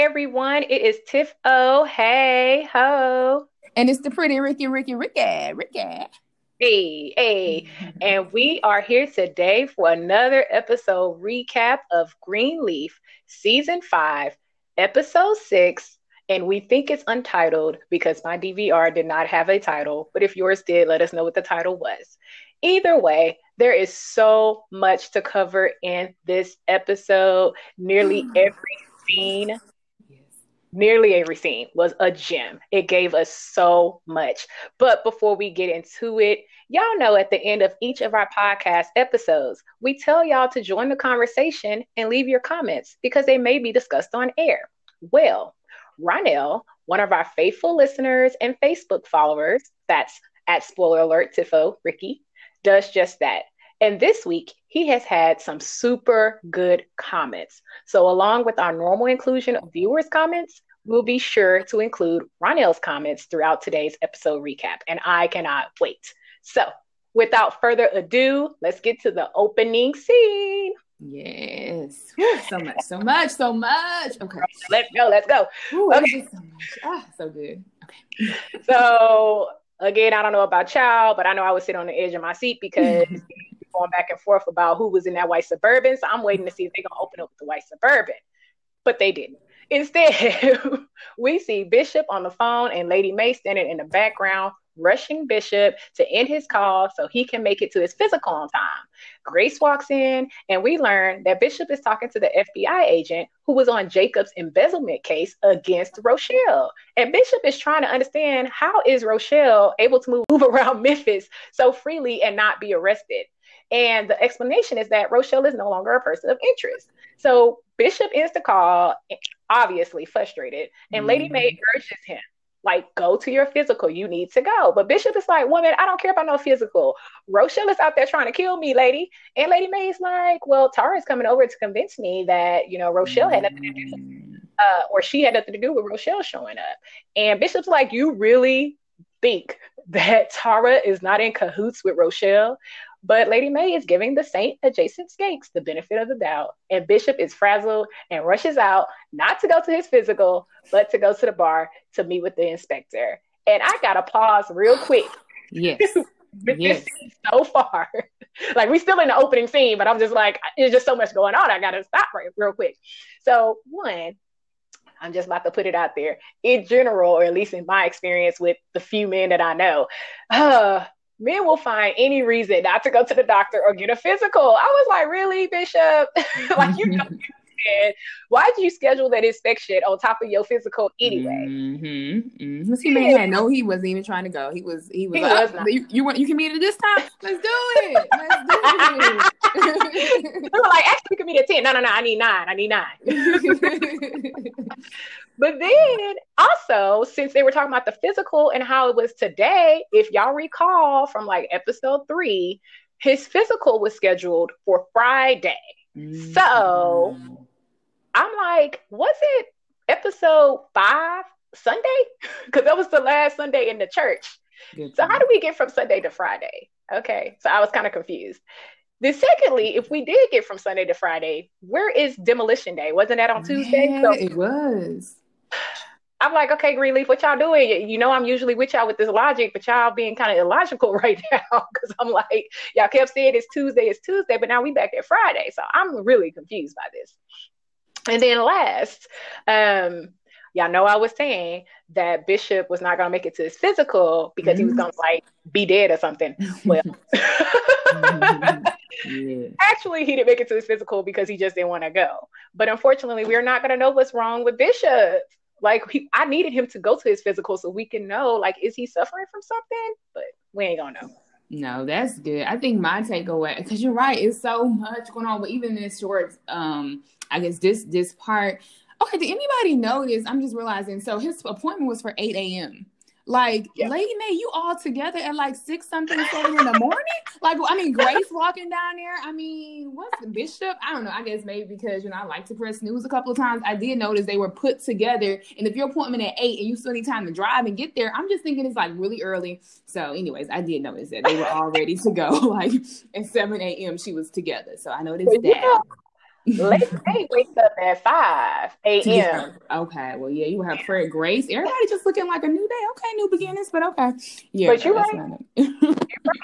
Everyone. It is Tiff O. Hey, ho. And it's the pretty Riki, Riki, Riki, Riki. Hey, hey. and we are here today for another episode recap of Greenleaf, Season 5, Episode 6. And we think it's untitled because my DVR did not have a title. But if yours did, let us know what the title was. Either way, there is so much to cover in this episode. Nearly every scene, nearly every scene was a gem. It gave us so much. But before we get into it, y'all know at the end of each of our podcast episodes, we tell y'all to join the conversation and leave your comments because they may be discussed on air. Well, Ronell, one of our faithful listeners and Facebook followers, that's at spoiler alert, Tifo, Riki, does just that. And this week, he has had some super good comments. So, along with our normal inclusion of viewers' comments, we'll be sure to include Ronell's comments throughout today's episode recap. And I cannot wait. So, without further ado, let's get to the opening scene. Yes. so much, so much, so much. Okay. Let's go, let's go. Ooh, okay. So, ah, so good. Okay. So, again, I don't know about y'all, but I know I was sitting on the edge of my seat because going back and forth about who was in that white suburban. So I'm waiting to see if they're gonna open up with the white suburban. But they didn't. Instead, we see Bishop on the phone and Lady Mae standing in the background, rushing Bishop to end his call so he can make it to his physical on time. Grace walks in, and we learn that Bishop is talking to the FBI agent who was on Jacob's embezzlement case against Rochelle. And Bishop is trying to understand how is Rochelle able to move around Memphis so freely and not be arrested. And the explanation is that Rochelle is no longer a person of interest. So Bishop ends the call, obviously frustrated, and mm-hmm. Lady Mae urges him, like, go to your physical. You need to go. But Bishop is like, woman, I don't care about no physical. Rochelle is out there trying to kill me, lady. And Lady Mae is like, well, Tara is coming over to convince me that, you know, Rochelle had nothing to do mm-hmm. uh, or she had nothing to do with Rochelle showing up. And Bishop's like, you really think that Tara is not in cahoots with Rochelle? But Lady Mae is giving the Saint adjacent skanks the benefit of the doubt, and Bishop is frazzled and rushes out not to go to his physical, but to go to the bar to meet with the inspector. And I gotta pause real quick. Yes. with yes. this so far. like we still in the opening scene, but I'm just like, there's just so much going on. I gotta stop right real quick. So one, I'm just about to put it out there. In general, or at least in my experience with the few men that I know, uh, men will find any reason not to go to the doctor or get a physical. I was like, really, Bishop? like, you know, why did you schedule that inspection on top of your physical anyway? Mm-hmm. Mm-hmm. See, man no, he wasn't even trying to go. He was, he was, he like, was you, you, want, you can meet at this time? Let's do it. Let's do it. like, actually, can meet at 10. No, no, no, I need nine. I need nine. but then also, since they were talking about the physical and how it was today, if y'all recall from like episode three, his physical was scheduled for Friday. Mm-hmm. So I'm like, was it episode five Sunday? Because that was the last Sunday in the church. Good so, how do we get from Sunday to Friday? Okay, so I was kind of confused. Then, secondly, if we did get from Sunday to Friday, where is demolition day? Wasn't that on Tuesday? Yeah, so, it was. I'm like, okay, Greenleaf, what y'all doing? You know, I'm usually with y'all with this logic, but y'all being kind of illogical right now because I'm like, y'all kept saying it's Tuesday, it's Tuesday, but now we back at Friday. So I'm really confused by this. And then last, um, y'all know I was saying that Bishop was not gonna make it to his physical because mm-hmm. he was mm-hmm. gonna like be dead or something. Well, yeah. actually, he didn't make it to his physical because he just didn't want to go. But unfortunately, we're not gonna know what's wrong with Bishop. Like he, I needed him to go to his physical so we can know like is he suffering from something? But we ain't gonna know. No, that's good. I think my takeaway because you're right, it's so much going on. But even in this short, um, I guess this this part. Okay, did anybody notice? I'm just realizing. So his appointment was for 8 a.m. Like, yeah. Lady Mae, you all together at like six something, seven in the morning? Like, I mean, Grace walking down there. I mean, what's the bishop? I don't know. I guess maybe because, you know, I like to press news a couple of times. I did notice they were put together. And if your appointment at eight and you still need time to drive and get there, I'm just thinking it's like really early. So, anyways, I did notice that they were all ready to go. Like, at 7 a.m., she was together. So I noticed that. Late wakes up at 5 a.m. Okay, well, yeah, you have Fred Grace. Everybody just looking like a new day. Okay, new beginnings, but okay. Yeah, but you're right. you're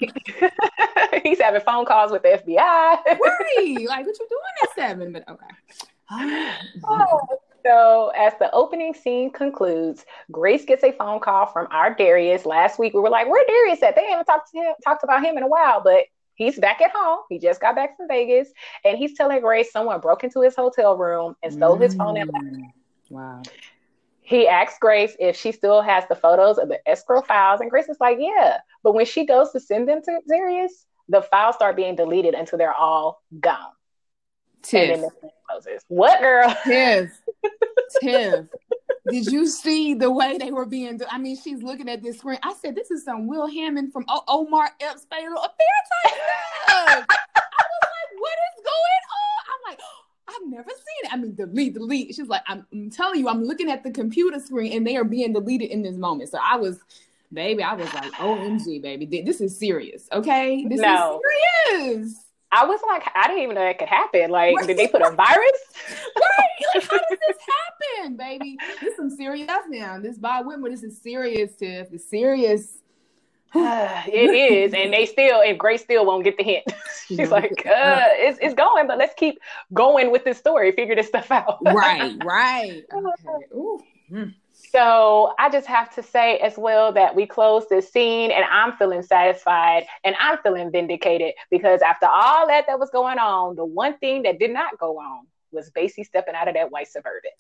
right. He's having phone calls with the FBI. right. Like, what you doing at seven? But okay. oh, so, as the opening scene concludes, Grace gets a phone call from our Darius. Last week, we were like, "Where Darius at?" They haven't talked to him, talked about him in a while, but he's back at home. He just got back from Vegas, and he's telling Grace someone broke into his hotel room and stole mm. his phone and laptop. Mm. Wow. He asks Grace if she still has the photos of the escrow files, and Grace is like, "Yeah." But when she goes to send them to Darius, the files start being deleted until they're all gone. Tiff. What girl? Tiff. Tiff. Did you see the way they were being? Do- I mean, she's looking at this screen. I said, "This is some Will Hammond from o- Omar Epps Fatal Affair type stuff." I was like, "What is going on?" I'm like, "I've never seen it." I mean, delete, delete. She's like, I'm, "I'm telling you, I'm looking at the computer screen, and they are being deleted in this moment." So I was baby, I was like, OMG, baby, this is serious. Okay, this no. is serious. I was like, I didn't even know that could happen. Like, did they put a virus? right. Like, how does this happen, baby? This is some serious now. This Bob Whitmore, this is serious, Tiff. It's serious. it is, and they still, and Grace still won't get the hint. She's like, uh, it's it's going, but let's keep going with this story. Figure this stuff out. right, right. Okay. Ooh. Mm. So I just have to say as well that we closed this scene and I'm feeling satisfied and I'm feeling vindicated because after all that that was going on, the one thing that did not go on was Basie stepping out of that white suburban.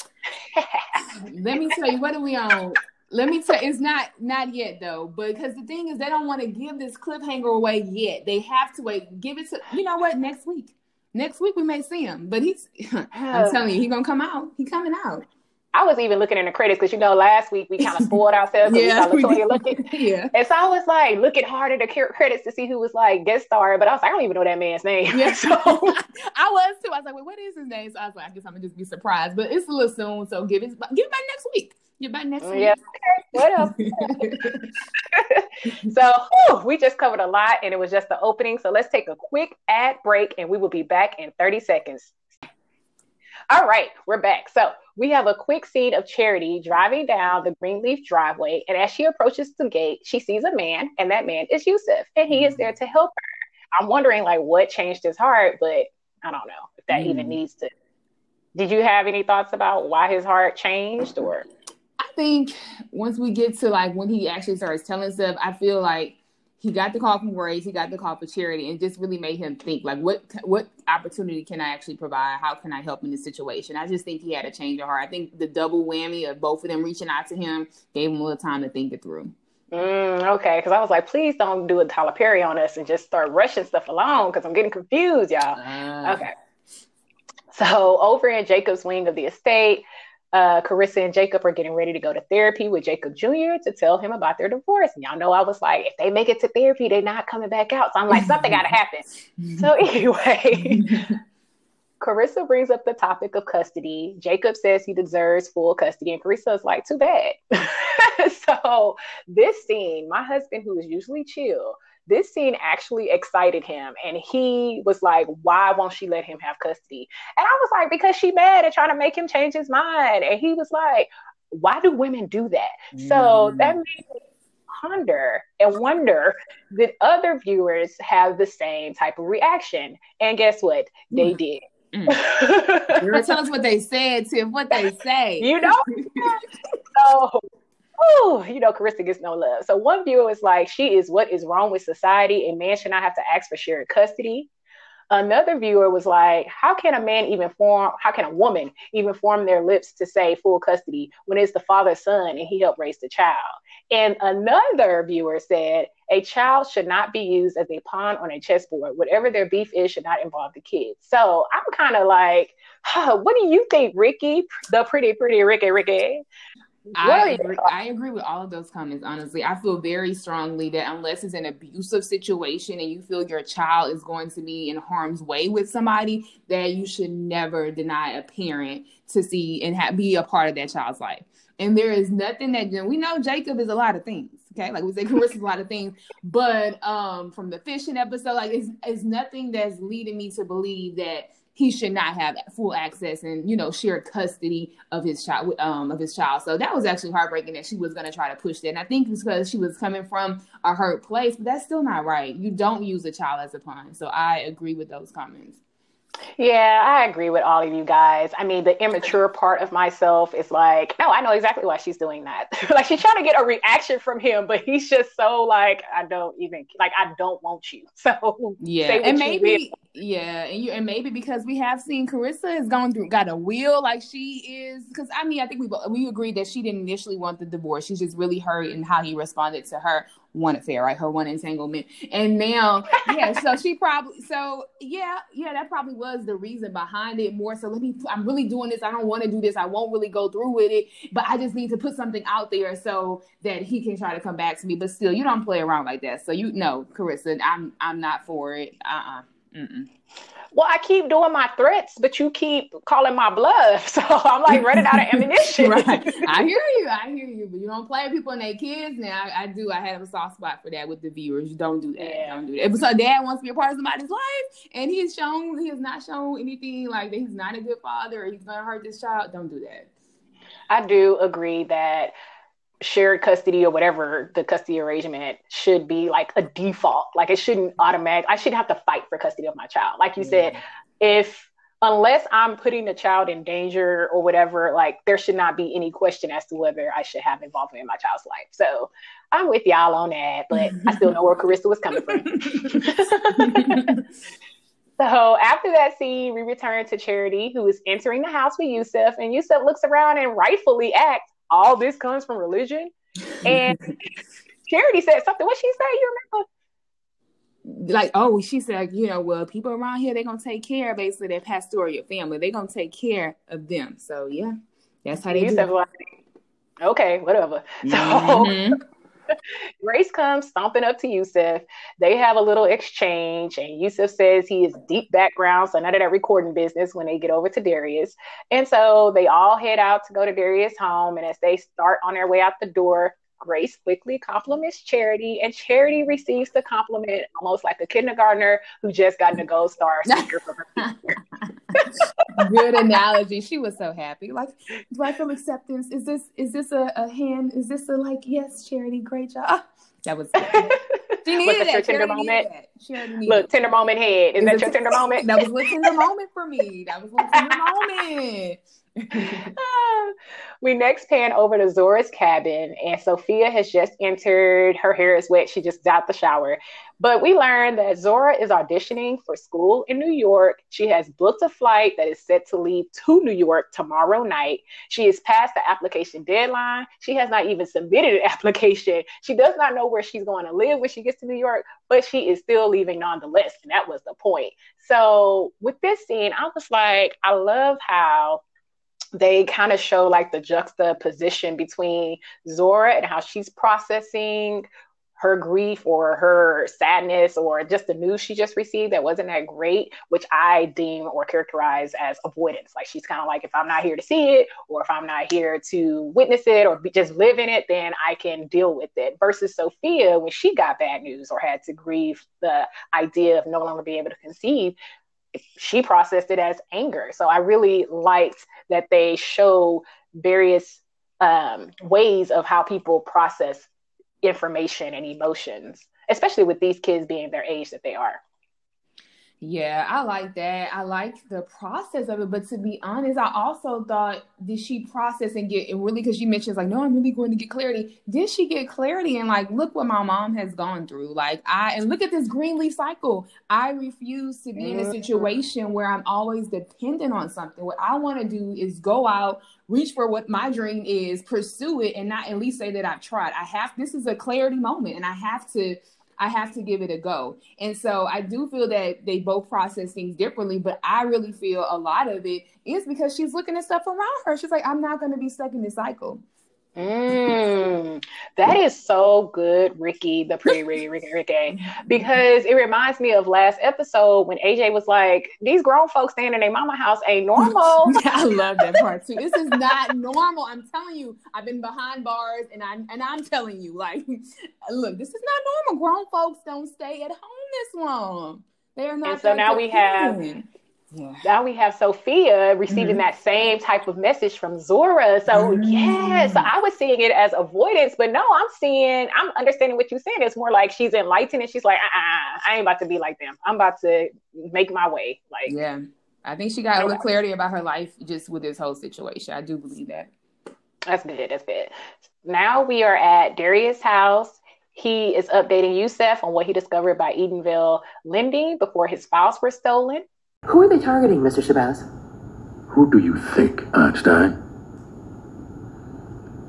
Let me tell you, what are we on? Let me tell it's not not yet though, because the thing is they don't want to give this cliffhanger away yet. They have to wait. Give it to you know what next week. Next week we may see him, but he's I'm telling you, he's gonna come out. He coming out. I was even looking in the credits because you know last week we kind of spoiled ourselves. yeah, we saw LeToya looking. yeah. And so I was like looking hard at the credits to see who was like guest star, but I was like, I don't even know that man's name. Yeah. so I was too. I was like, well, what is his name? So I was like, I guess I'm gonna just be surprised. But it's a little soon, so give it give it back next week. Get back next mm, week. Yeah. Okay. What else? so whew, we just covered a lot, and it was just the opening. So let's take a quick ad break, and we will be back in 30 seconds. All right, we're back. So we have a quick scene of Charity driving down the Greenleaf driveway, and as she approaches the gate, she sees a man, and that man is Yusuf, and he is there to help her. I'm wondering like what changed his heart, but I don't know if that mm. even needs to. Did you have any thoughts about why his heart changed, or? I think once we get to like when he actually starts telling stuff, I feel like he got the call from Grace, he got the call for charity, and just really made him think like, what what opportunity can I actually provide? How can I help in this situation? I just think he had a change of heart. I think the double whammy of both of them reaching out to him gave him a little time to think it through. Mm, okay, because I was like, please don't do a Tyler Perry on us and just start rushing stuff along because I'm getting confused, y'all. Uh, okay. So over in Jacob's wing of the estate, uh, Kerissa and Jacob are getting ready to go to therapy with Jacob Jr. to tell him about their divorce. And y'all know I was like, if they make it to therapy, they're not coming back out. So I'm like, something got to happen. so anyway, Kerissa brings up the topic of custody. Jacob says he deserves full custody, and Kerissa is like, too bad. so this scene, my husband, who is usually chill, this scene actually excited him and he was like why won't she let him have custody and i was like because she mad and trying to make him change his mind and he was like why do women do that mm. so that made me ponder and wonder did other viewers have the same type of reaction and guess what they mm. did mm. Tell us what they said, Tiff. What they say. You know. so oh, you know, Kerissa gets no love. So one viewer was like, she is what is wrong with society. A man should not have to ask for shared custody. Another viewer was like, how can a man even form, how can a woman even form their lips to say full custody when it's the father's son and he helped raise the child? And another viewer said, a child should not be used as a pawn on a chessboard. Whatever their beef is should not involve the kids. So I'm kind of like, huh, what do you think, Riki? The pretty, pretty Riki, Riki. I agree, I agree with all of those comments. Honestly, I feel very strongly that unless it's an abusive situation and you feel your child is going to be in harm's way with somebody, that you should never deny a parent to see and ha- be a part of that child's life. And there is nothing that we know Jacob is a lot of things. Okay, like we say, Chris is a lot of things, but um, from the fishing episode, like it's, it's nothing that's leading me to believe that he should not have full access and you know shared custody of his child um of his child. So that was actually heartbreaking that she was going to try to push that. And i think it's because she was coming from a hurt place but that's still not right. You don't use a child as a pawn. So i agree with those comments yeah, I agree with all of you guys. I mean, the immature part of myself is like, no, I know exactly why she's doing that. like she's trying to get a reaction from him, but he's just so like, I don't even like, I don't want you. So yeah, and maybe yeah, and you and maybe because we have seen Kerissa has gone through got a wheel like she is. Because I mean, I think we we agreed that she didn't initially want the divorce. She's just really hurt in how he responded to her one affair, right? Her one entanglement. And now, yeah, so she probably, so yeah, yeah, that probably was the reason behind it more. So let me, I'm really doing this. I don't want to do this. I won't really go through with it, but I just need to put something out there so that he can try to come back to me. But still, you don't play around like that. So you know, Kerissa, I'm, I'm not for it. Uh uh-uh. uh well, I keep doing my threats, but you keep calling my bluff. So I'm like running out of ammunition. right. I hear you. I hear you. But you don't play with people and their kids. Now I, I, do. I have a soft spot for that with the viewers. Don't do that. Yeah. Don't do that. But so dad wants to be a part of somebody's life and he's shown he has not shown anything like that he's not a good father or he's gonna hurt this child. Don't do that. I do agree that shared custody or whatever the custody arrangement should be like a default. Like it shouldn't automatic. I shouldn't have to fight for custody of my child. Like you mm said, if unless I'm putting the child in danger or whatever, like there should not be any question as to whether I should have involvement in my child's life. So I'm with y'all on that, but I still know where Kerissa was coming from. So after that scene, we return to Charity, who is entering the house with Yusuf, and Yusuf looks around and rightfully acts all this comes from religion. And Charity said something. What she say? You remember? Like, oh, she said, you know, well, people around here, they're to take care of basically their pastoral family. They're to take care of them. So, yeah, that's how they you do it. Like, okay, whatever. Mm-hmm. So, Grace comes stomping up to Yusuf. They have a little exchange, and Yusuf says he is deep background, so none of that recording business when they get over to Darius. And so they all head out to go to Darius' home. And as they start on their way out the door, Grace quickly compliments Charity, and Charity receives the compliment almost like a kindergartner who just got a gold star sticker from her teacher. Good analogy. She was so happy. Like, do I feel acceptance? Is this is this a, a hand? Is this a like? Yes, Charity, great job. That was. She needed that. tender moment. Look, tender moment head. Is, is that your tender moment? That was a tender moment for me. That was a tender moment. we next pan over to Zora's cabin, and Sophia has just entered. Her hair is wet. She just got the shower. But we learned that Zora is auditioning for school in New York. She has booked a flight that is set to leave to New York tomorrow night. She is past the application deadline. She has not even submitted an application. She does not know where she's going to live when she gets to New York, but she is still leaving nonetheless. And that was the point. So with this scene, I was like, I love how they kind of show like the juxtaposition between Zora and how she's processing her grief or her sadness or just the news she just received that wasn't that great, which I deem or characterize as avoidance. Like she's kind of like, if I'm not here to see it, or if I'm not here to witness it, or be, just live in it, then I can deal with it. Versus Sophia, when she got bad news or had to grieve the idea of no longer being able to conceive, she processed it as anger. So I really liked that they show various um, ways of how people process information and emotions, especially with these kids being their age that they are. Yeah, I like that. I like the process of it. But to be honest, I also thought did she process and get and really because she mentions like, no, I'm really going to get clarity. Did she get clarity and like look what my mom has gone through? Like I and look at this Greenleaf cycle. I refuse to be in a situation where I'm always dependent on something. What I want to do is go out, reach for what my dream is, pursue it, and not at least say that I've tried. I have this is a clarity moment and I have to I have to give it a go. And so I do feel that they both process things differently, but I really feel a lot of it is because she's looking at stuff around her. She's like, I'm not going to be stuck in this cycle. Mm, that is so good, Riki, the pretty Riki, Riki, Riki, because it reminds me of last episode when AJ was like, "These grown folks staying in their mama house ain't normal." I love that part too. This is not normal. I'm telling you, I've been behind bars, and I'm and I'm telling you, like, look, this is not normal. Grown folks don't stay at home this long. They are not. And so now we have yeah. now we have Sophia receiving mm-hmm. that same type of message from Zora. So mm-hmm. yeah, so I was seeing it as avoidance, but no, I'm seeing, I'm understanding what you're saying. It's more like she's enlightened and she's like, uh-uh, I ain't about to be like them. I'm about to make my way. Like yeah, I think she got a little clarity about her life just with this whole situation. I do believe that. That's good. That's good. Now we are at Darius' house. He is updating Yusuf on what he discovered by Edenville lending before his files were stolen. Who are they targeting, Mr. Shabazz? Who do you think, Einstein?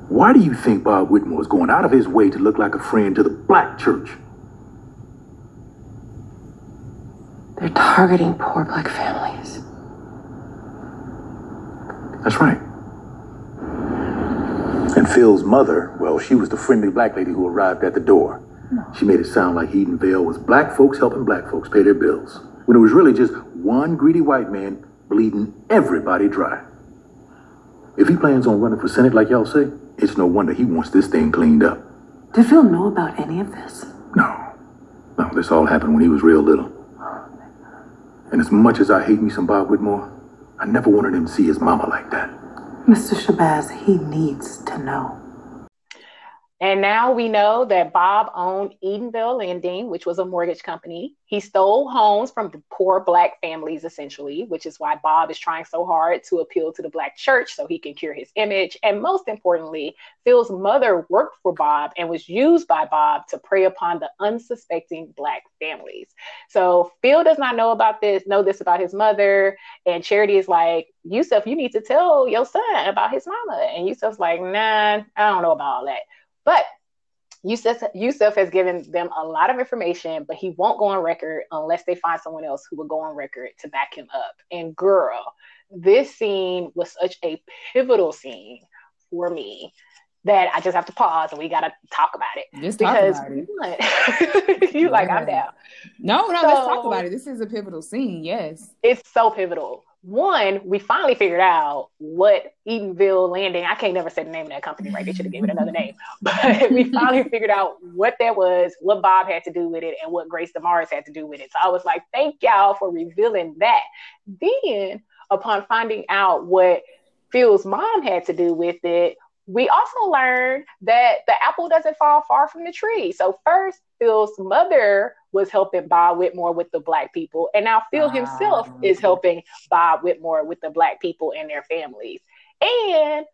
Why do you think Bob Whitmore is going out of his way to look like a friend to the black church? They're targeting poor black families. That's right. And Phil's mother, well, she was the friendly black lady who arrived at the door. No. She made it sound like Edenville was black folks helping black folks pay their bills, when it was really just one greedy white man bleeding everybody dry. If he plans on running for Senate like y'all say, it's no wonder he wants this thing cleaned up. Did Phil know about any of this? No. No, this all happened when he was real little. And as much as I hate me some Bob Whitmore, I never wanted him to see his mama like that. Mr. Shabazz, he needs to know. And now we know that Bob owned Edenville Lending, which was a mortgage company. He stole homes from the poor Black families, essentially, which is why Bob is trying so hard to appeal to the Black church so he can cure his image. And most importantly, Phil's mother worked for Bob and was used by Bob to prey upon the unsuspecting Black families. So Phil does not know about this, know this about his mother. And Charity is like, Yusuf, you need to tell your son about his mama. And Yusuf's like, nah, I don't know about all that. But Yusuf, Yusuf has given them a lot of information, but he won't go on record unless they find someone else who will go on record to back him up. And girl, this scene was such a pivotal scene for me that I just have to pause and we gotta talk about it. Just because about it. you yeah. like I'm down. No, no, so, let's talk about it. This is a pivotal scene. Yes, it's so pivotal one, we finally figured out what Edenville Landing, I can't never say the name of that company right. They should have given it another name. But we finally figured out what that was, what Bob had to do with it, and what Grace Damaris had to do with it. So I was like, thank y'all for revealing that. Then, upon finding out what Phil's mom had to do with it, we also learned that the apple doesn't fall far from the tree. So first, Phil's mother was helping Bob Whitmore with the black people, and now Phil himself is helping Bob Whitmore with the black people and their families. And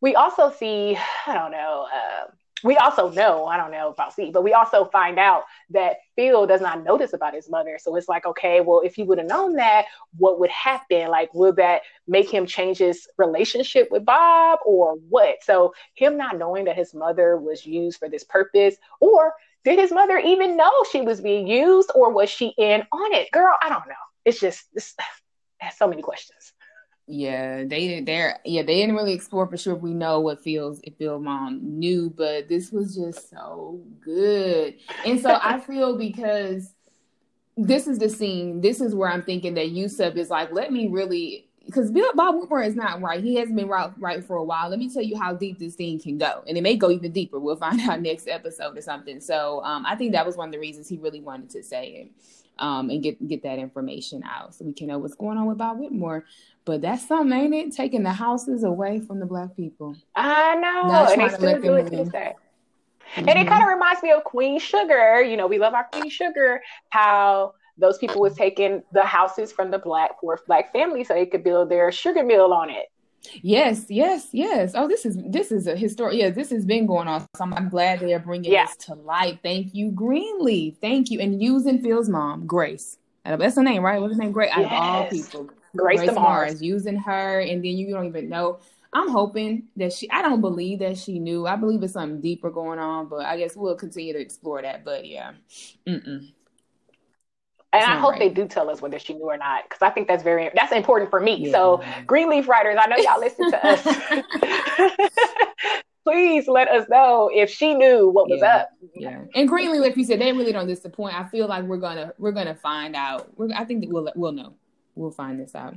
we also see, I don't know, uh, we also know, I don't know about see, but we also find out that Phil does not know this about his mother. So it's like, okay, well, if he would have known that, what would happen? Like, would that make him change his relationship with Bob or what? So him not knowing that his mother was used for this purpose, or did his mother even know she was being used, or was she in on it? Girl, I don't know. It's just, it's, has so many questions. Yeah, they they're yeah they didn't really explore for sure. If we know what feels if Phil mom knew, but this was just so good, and so I feel because this is the scene. This is where I'm thinking that Yusuf is like, let me really because Bill Bob Whitmore is not right. He hasn't been right, right for a while. Let me tell you how deep this thing can go, and it may go even deeper. We'll find out next episode or something. So um, I think that was one of the reasons he really wanted to say it um, and get get that information out so we can know what's going on with Bob Whitmore. But that's something, ain't it? Taking the houses away from the black people. I know. Not and they still do it to. Mm-hmm. And it kind of reminds me of Queen Sugar. You know, we love our Queen Sugar. How those people was taking the houses from the black poor black families so they could build their sugar mill on it. Yes, yes, yes. Oh, this is this is a historic. Yeah, this has been going on. So I'm, I'm glad they are bringing yeah. this to light. Thank you, Greenleaf. Thank you, and using Phil's mom, Grace. That's her name, right? What's her name? Out yes. of all people, Grace, Grace Mars using her, and then you don't even know. I'm hoping that she. I don't believe that she knew. I believe it's something deeper going on, but I guess we'll continue to explore that. But yeah, Mm-mm. And I hope right. they do tell us whether she knew or not, because I think that's very that's important for me. Yeah. So Greenleaf writers, I know y'all listen to us. Please let us know if she knew what was yeah. up. Yeah, and Greenleaf, like you said, they really don't disappoint. I feel like we're gonna we're gonna find out. We're, I think that we'll we'll know. We'll find this out.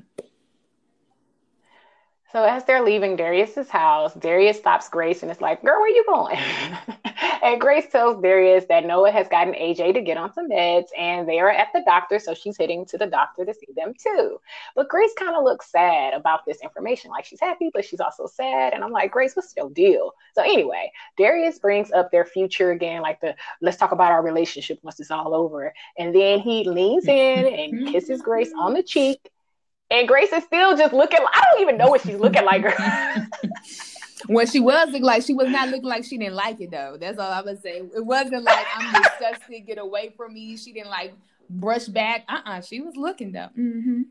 So as they're leaving Darius's house, Darius stops Grace and is like, "Girl, where are you going?" and Grace tells Darius that Noah has gotten AJ to get on some meds and they are at the doctor, so she's heading to the doctor to see them too. But Grace kind of looks sad about this information. Like she's happy, but she's also sad. And I'm like, Grace, what's your deal? So anyway, Darius brings up their future again, like the let's talk about our relationship once it's all over. And then he leans in and kisses Grace on the cheek. And Grace is still just looking. I don't even know what she's looking like. when she was looking like she was not looking like she didn't like it though. That's all I would say. It wasn't like I'm disgusted, get away from me. She didn't like brush back. Uh uh-uh, uh she was looking though. Mm-hmm.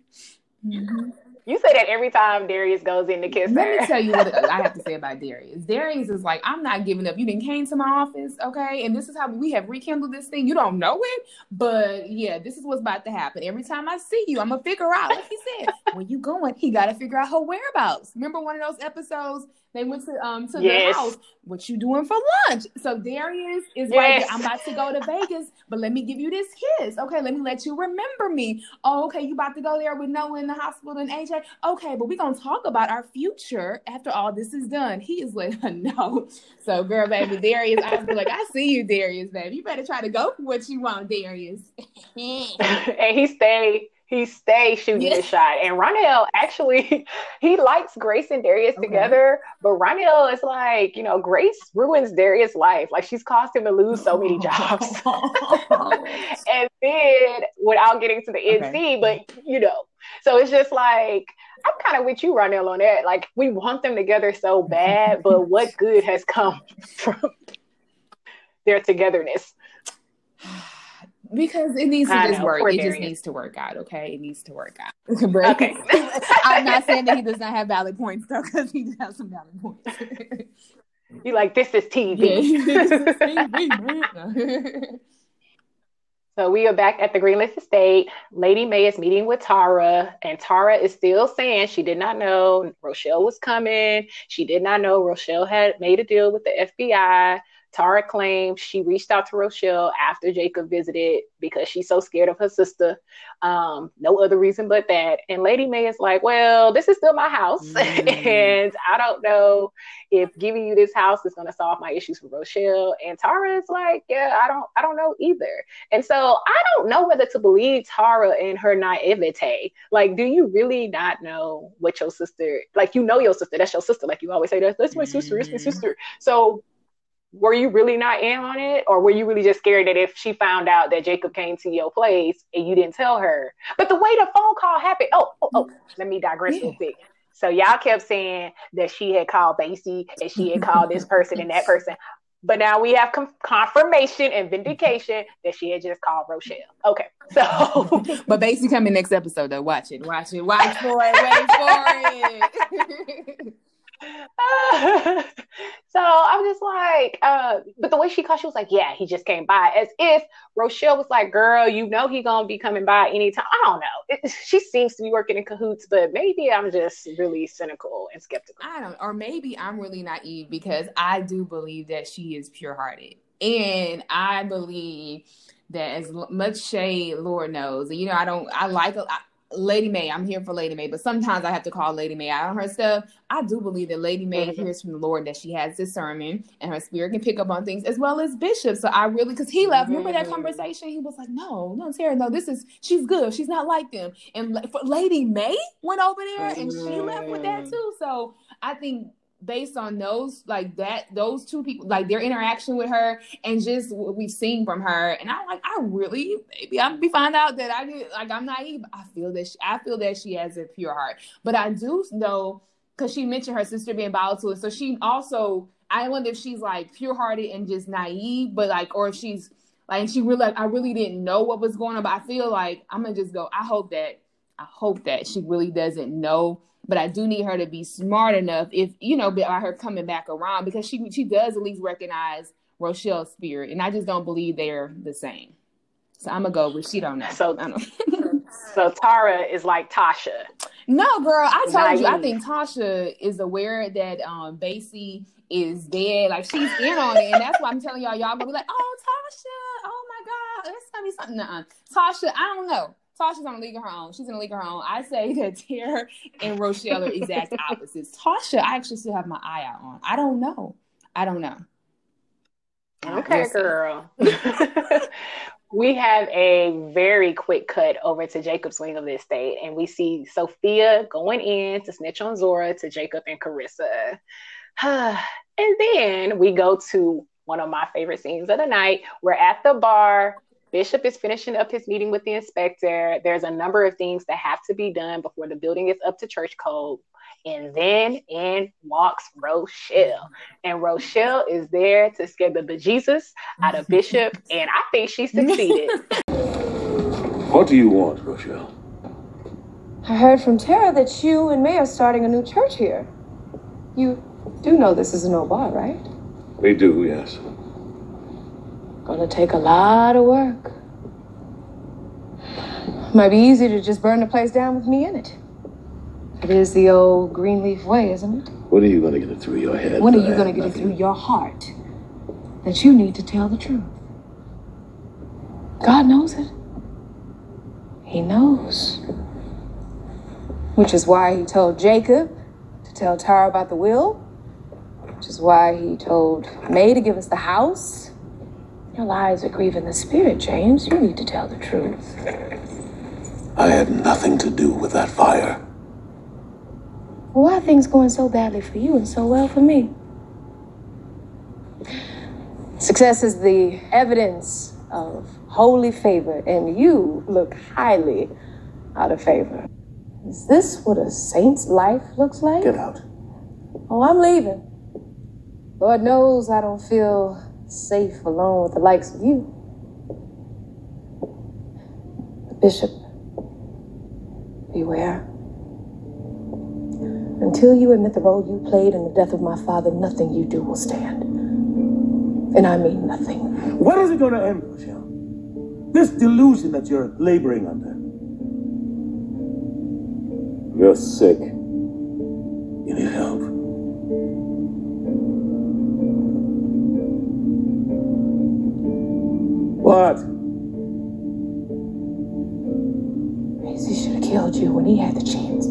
Mm-hmm. You say that every time Darius goes in to kiss Let her. me tell you what I have to say about Darius. Darius is like, I'm not giving up. You didn't came to my office, okay? And this is how we have rekindled this thing. You don't know it, but yeah, this is what's about to happen. Every time I see you, I'm gonna figure out. Like he said, where you going? He got to figure out her whereabouts. Remember one of those episodes they went to um to yes. their house. What you doing for lunch? So Darius is yes. like, I'm about to go to Vegas, but let me give you this kiss. Okay, let me let you remember me. Oh, okay, you about to go there with Noah in the hospital and AJ. Okay, but we're gonna talk about our future after all this is done. He is like, no. So girl, baby, Darius, I was like, I see you, Darius, baby. You better try to go for what you want, Darius. and he stayed he stays shooting yes. the shot. And Ronell actually he likes Grace and Darius okay. together, but Ronell is like, you know, Grace ruins Darius' life. Like she's caused him to lose so many jobs. and then without getting to the end okay. but you know, so it's just like I'm kind of with you, Ronell, on that. Like we want them together so bad, but what good has come from their togetherness? Because it needs to I just know, work. It Darius. just needs to work out. Okay, it needs to work out. okay. I'm not saying that he does not have valid points though, because he has some valid points. you like this is TV. Yeah, this is TV so we are back at the Greenleaf Estate. Lady Mae is meeting with Tara, and Tara is still saying she did not know Rochelle was coming. She did not know Rochelle had made a deal with the FBI. Tara claims she reached out to Rochelle after Jacob visited because she's so scared of her sister. Um, no other reason but that. And Lady Mae is like, Well, this is still my house. Mm. and I don't know if giving you this house is gonna solve my issues with Rochelle. And Tara is like, Yeah, I don't I don't know either. And so I don't know whether to believe Tara and her naivete. Like, do you really not know what your sister like you know your sister, that's your sister. Like you always say, That's that's my sister, it's my mm. sister. So were you really not in on it or were you really just scared that if she found out that jacob came to your place and you didn't tell her but the way the phone call happened oh oh, oh let me digress yeah. real quick so y'all kept saying that she had called Basie and she had called this person and that person. But now we have com- confirmation and vindication that she had just called Rochelle. Okay, so but Basie coming next episode though. Watch it, watch it, watch for it, wait for it. so I'm just like, uh, but the way she called, she was like, yeah, he just came by, as if Rochelle was like, girl, you know he gonna be coming by anytime. I don't know. It, she seems to be working in cahoots, but maybe I'm just really cynical and skeptical. I don't, or maybe I'm really naive because I do believe that she is pure hearted, and I believe that as much shade, Lord knows, and you know, I don't, I like, Lady Mae, I'm here for Lady Mae, but sometimes I have to call Lady Mae out on her stuff. I do believe that Lady Mae mm-hmm. hears from the Lord that she has discernment and her spirit can pick up on things as well as Bishop. So I really, because he left, mm-hmm. remember that mm-hmm. conversation? He was like, no, no, Tara, no, this is, she's good. She's not like them. And Lady Mae went over there and mm-hmm. she left with that mm-hmm. too. So I think based on those like that those two people like their interaction with her and just what we've seen from her. And i'm like i really maybe i'm be find out that i did like i'm naive i feel that she, i feel that she has a pure heart. But i do know because she mentioned her sister being volatile so she also i wonder if she's like pure hearted and just naive but like or if she's like and she really like i really didn't know what was going on but i feel like i'm gonna just go i hope that i hope that she really doesn't know but I do need her to be smart enough if you know by her coming back around because she she does at least recognize Rochelle's spirit, and I just don't believe they're the same. So I'm gonna go with she don't know. So don't. so Tara is like Tasha. No, girl, I told Naive. you. I think Tasha is aware that um Basie is dead. Like she's in on it, and that's why I'm telling y'all. Y'all gonna be like, "Oh, Tasha! Oh my God, that's gonna be something." Tasha, I don't know. Tasha's on a league of her own. She's in a league of her own. I say that Tara and Rochelle are exact opposites. Tasha, I actually still have my eye out on. I don't know. I don't know. Okay, girl. we have a very quick cut over to Jacob's wing of the estate, and we see Sophia going in to snitch on Zora to Jacob and Kerissa. and then we go to one of my favorite scenes of the night. We're at the bar. Bishop is finishing up his meeting with the inspector. There's a number of things that have to be done before the building is up to church code. And then in walks Rochelle. And Rochelle is there to scare the bejesus out of Bishop. And I think she succeeded. What do you want, Rochelle? I heard from Tara that you and Mae are starting a new church here. You do know this is an old bar, right? We do, yes. Gonna take a lot of work. Might be easy to just burn the place down with me in it. It is the old Greenleaf way, isn't it? When are you to get it through your head? When are you gonna get it through your heart that you need to tell the truth? God knows it. He knows. Which is why he told Jacob to tell Tara about the will. Which is why he told Mae to give us the house. Your lies are grieving the spirit, James. You need to tell the truth. I had nothing to do with that fire. Why are things going so badly for you and so well for me? Success is the evidence of holy favor, and you look highly out of favor. Is this what a saint's life looks like? Get out. Oh, I'm leaving. Lord knows I don't feel safe alone with the likes of you. Bishop, beware. Until you admit the role you played in the death of my father, nothing you do will stand. And I mean nothing. What is it going to end, Rochelle? This delusion that you're laboring under. You're sick. What? He should have killed you when he had the chance.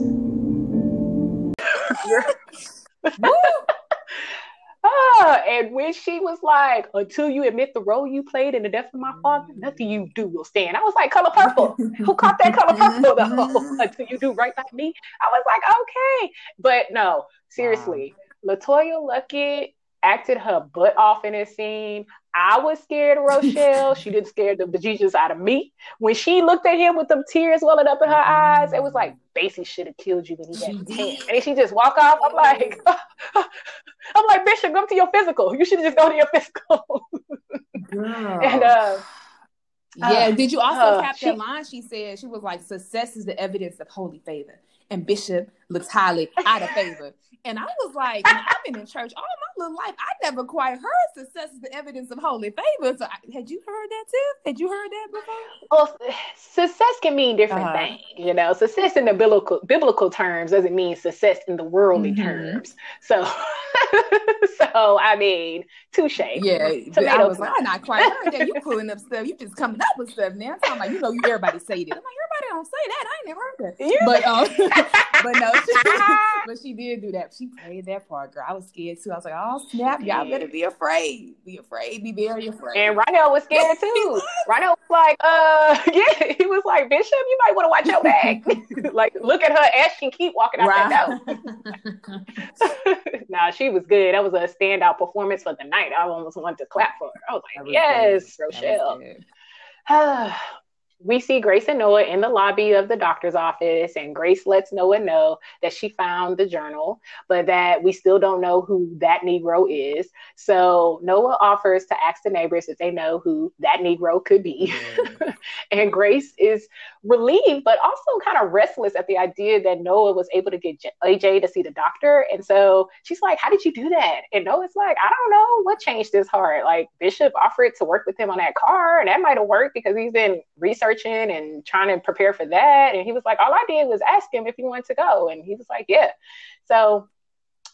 Ah, and when she was like, until you admit the role you played in the death of my father, nothing you do will stand. I was like, color purple. Who caught that color purple though? until you do right by me. I was like, okay. But no, seriously, LeToya Luckett acted her butt off in this scene. I was scared of Rochelle. she didn't scare the bejesus out of me. When she looked at him with them tears welling up in her eyes, it was like, Basie should have killed you when he had. And then she just walk off. I'm like, I'm like, Bishop, go to your physical. You should just go to your physical. Girl. and uh, Yeah, Uh, did you also uh, cap she- that line? She said she was like, "Success is the evidence of holy favor," and Bishop looks highly out of favor. And I was like, I've been in church all my little life. I never quite heard success is the evidence of holy favor. So, I, had you heard that too? Had you heard that before? well, success can mean different Uh-huh. things. You know, success in the biblical biblical terms doesn't mean success in the worldly Mhm. terms. So, so I mean, touche. Yeah, I was like, I not quite heard that. You pulling up stuff. You just coming up with stuff now. I'm talking about, you know, you everybody say this. I'm like, everybody don't say that. I ain't never heard that. You- But um, but no, but she did do that. She played that part, girl. I was scared too. I was like, oh snap, y'all better be afraid. Be afraid. Be very afraid. And Rhino was scared too. Rhino was like, uh, yeah, he was like, Bishop, you might want to watch your back. like, look at her as she keep walking out that door. nah, she was good. That was a standout performance for the night. I almost wanted to clap for her. I was like, yes. Rochelle. we see Grace and Noah in the lobby of the doctor's office, and Grace lets Noah know that she found the journal, but that we still don't know who that Negro is. So Noah offers to ask the neighbors if they know who that Negro could be. and Grace is relieved, but also kind of restless at the idea that Noah was able to get J- AJ to see the doctor. And so she's like, How did you do that? And Noah's like, I don't know what changed his heart. Like, Bishop offered to work with him on that car, and that might have worked because he's been researching and trying to prepare for that. And he was like, All I did was ask him if he wanted to go. And he was like, Yeah. So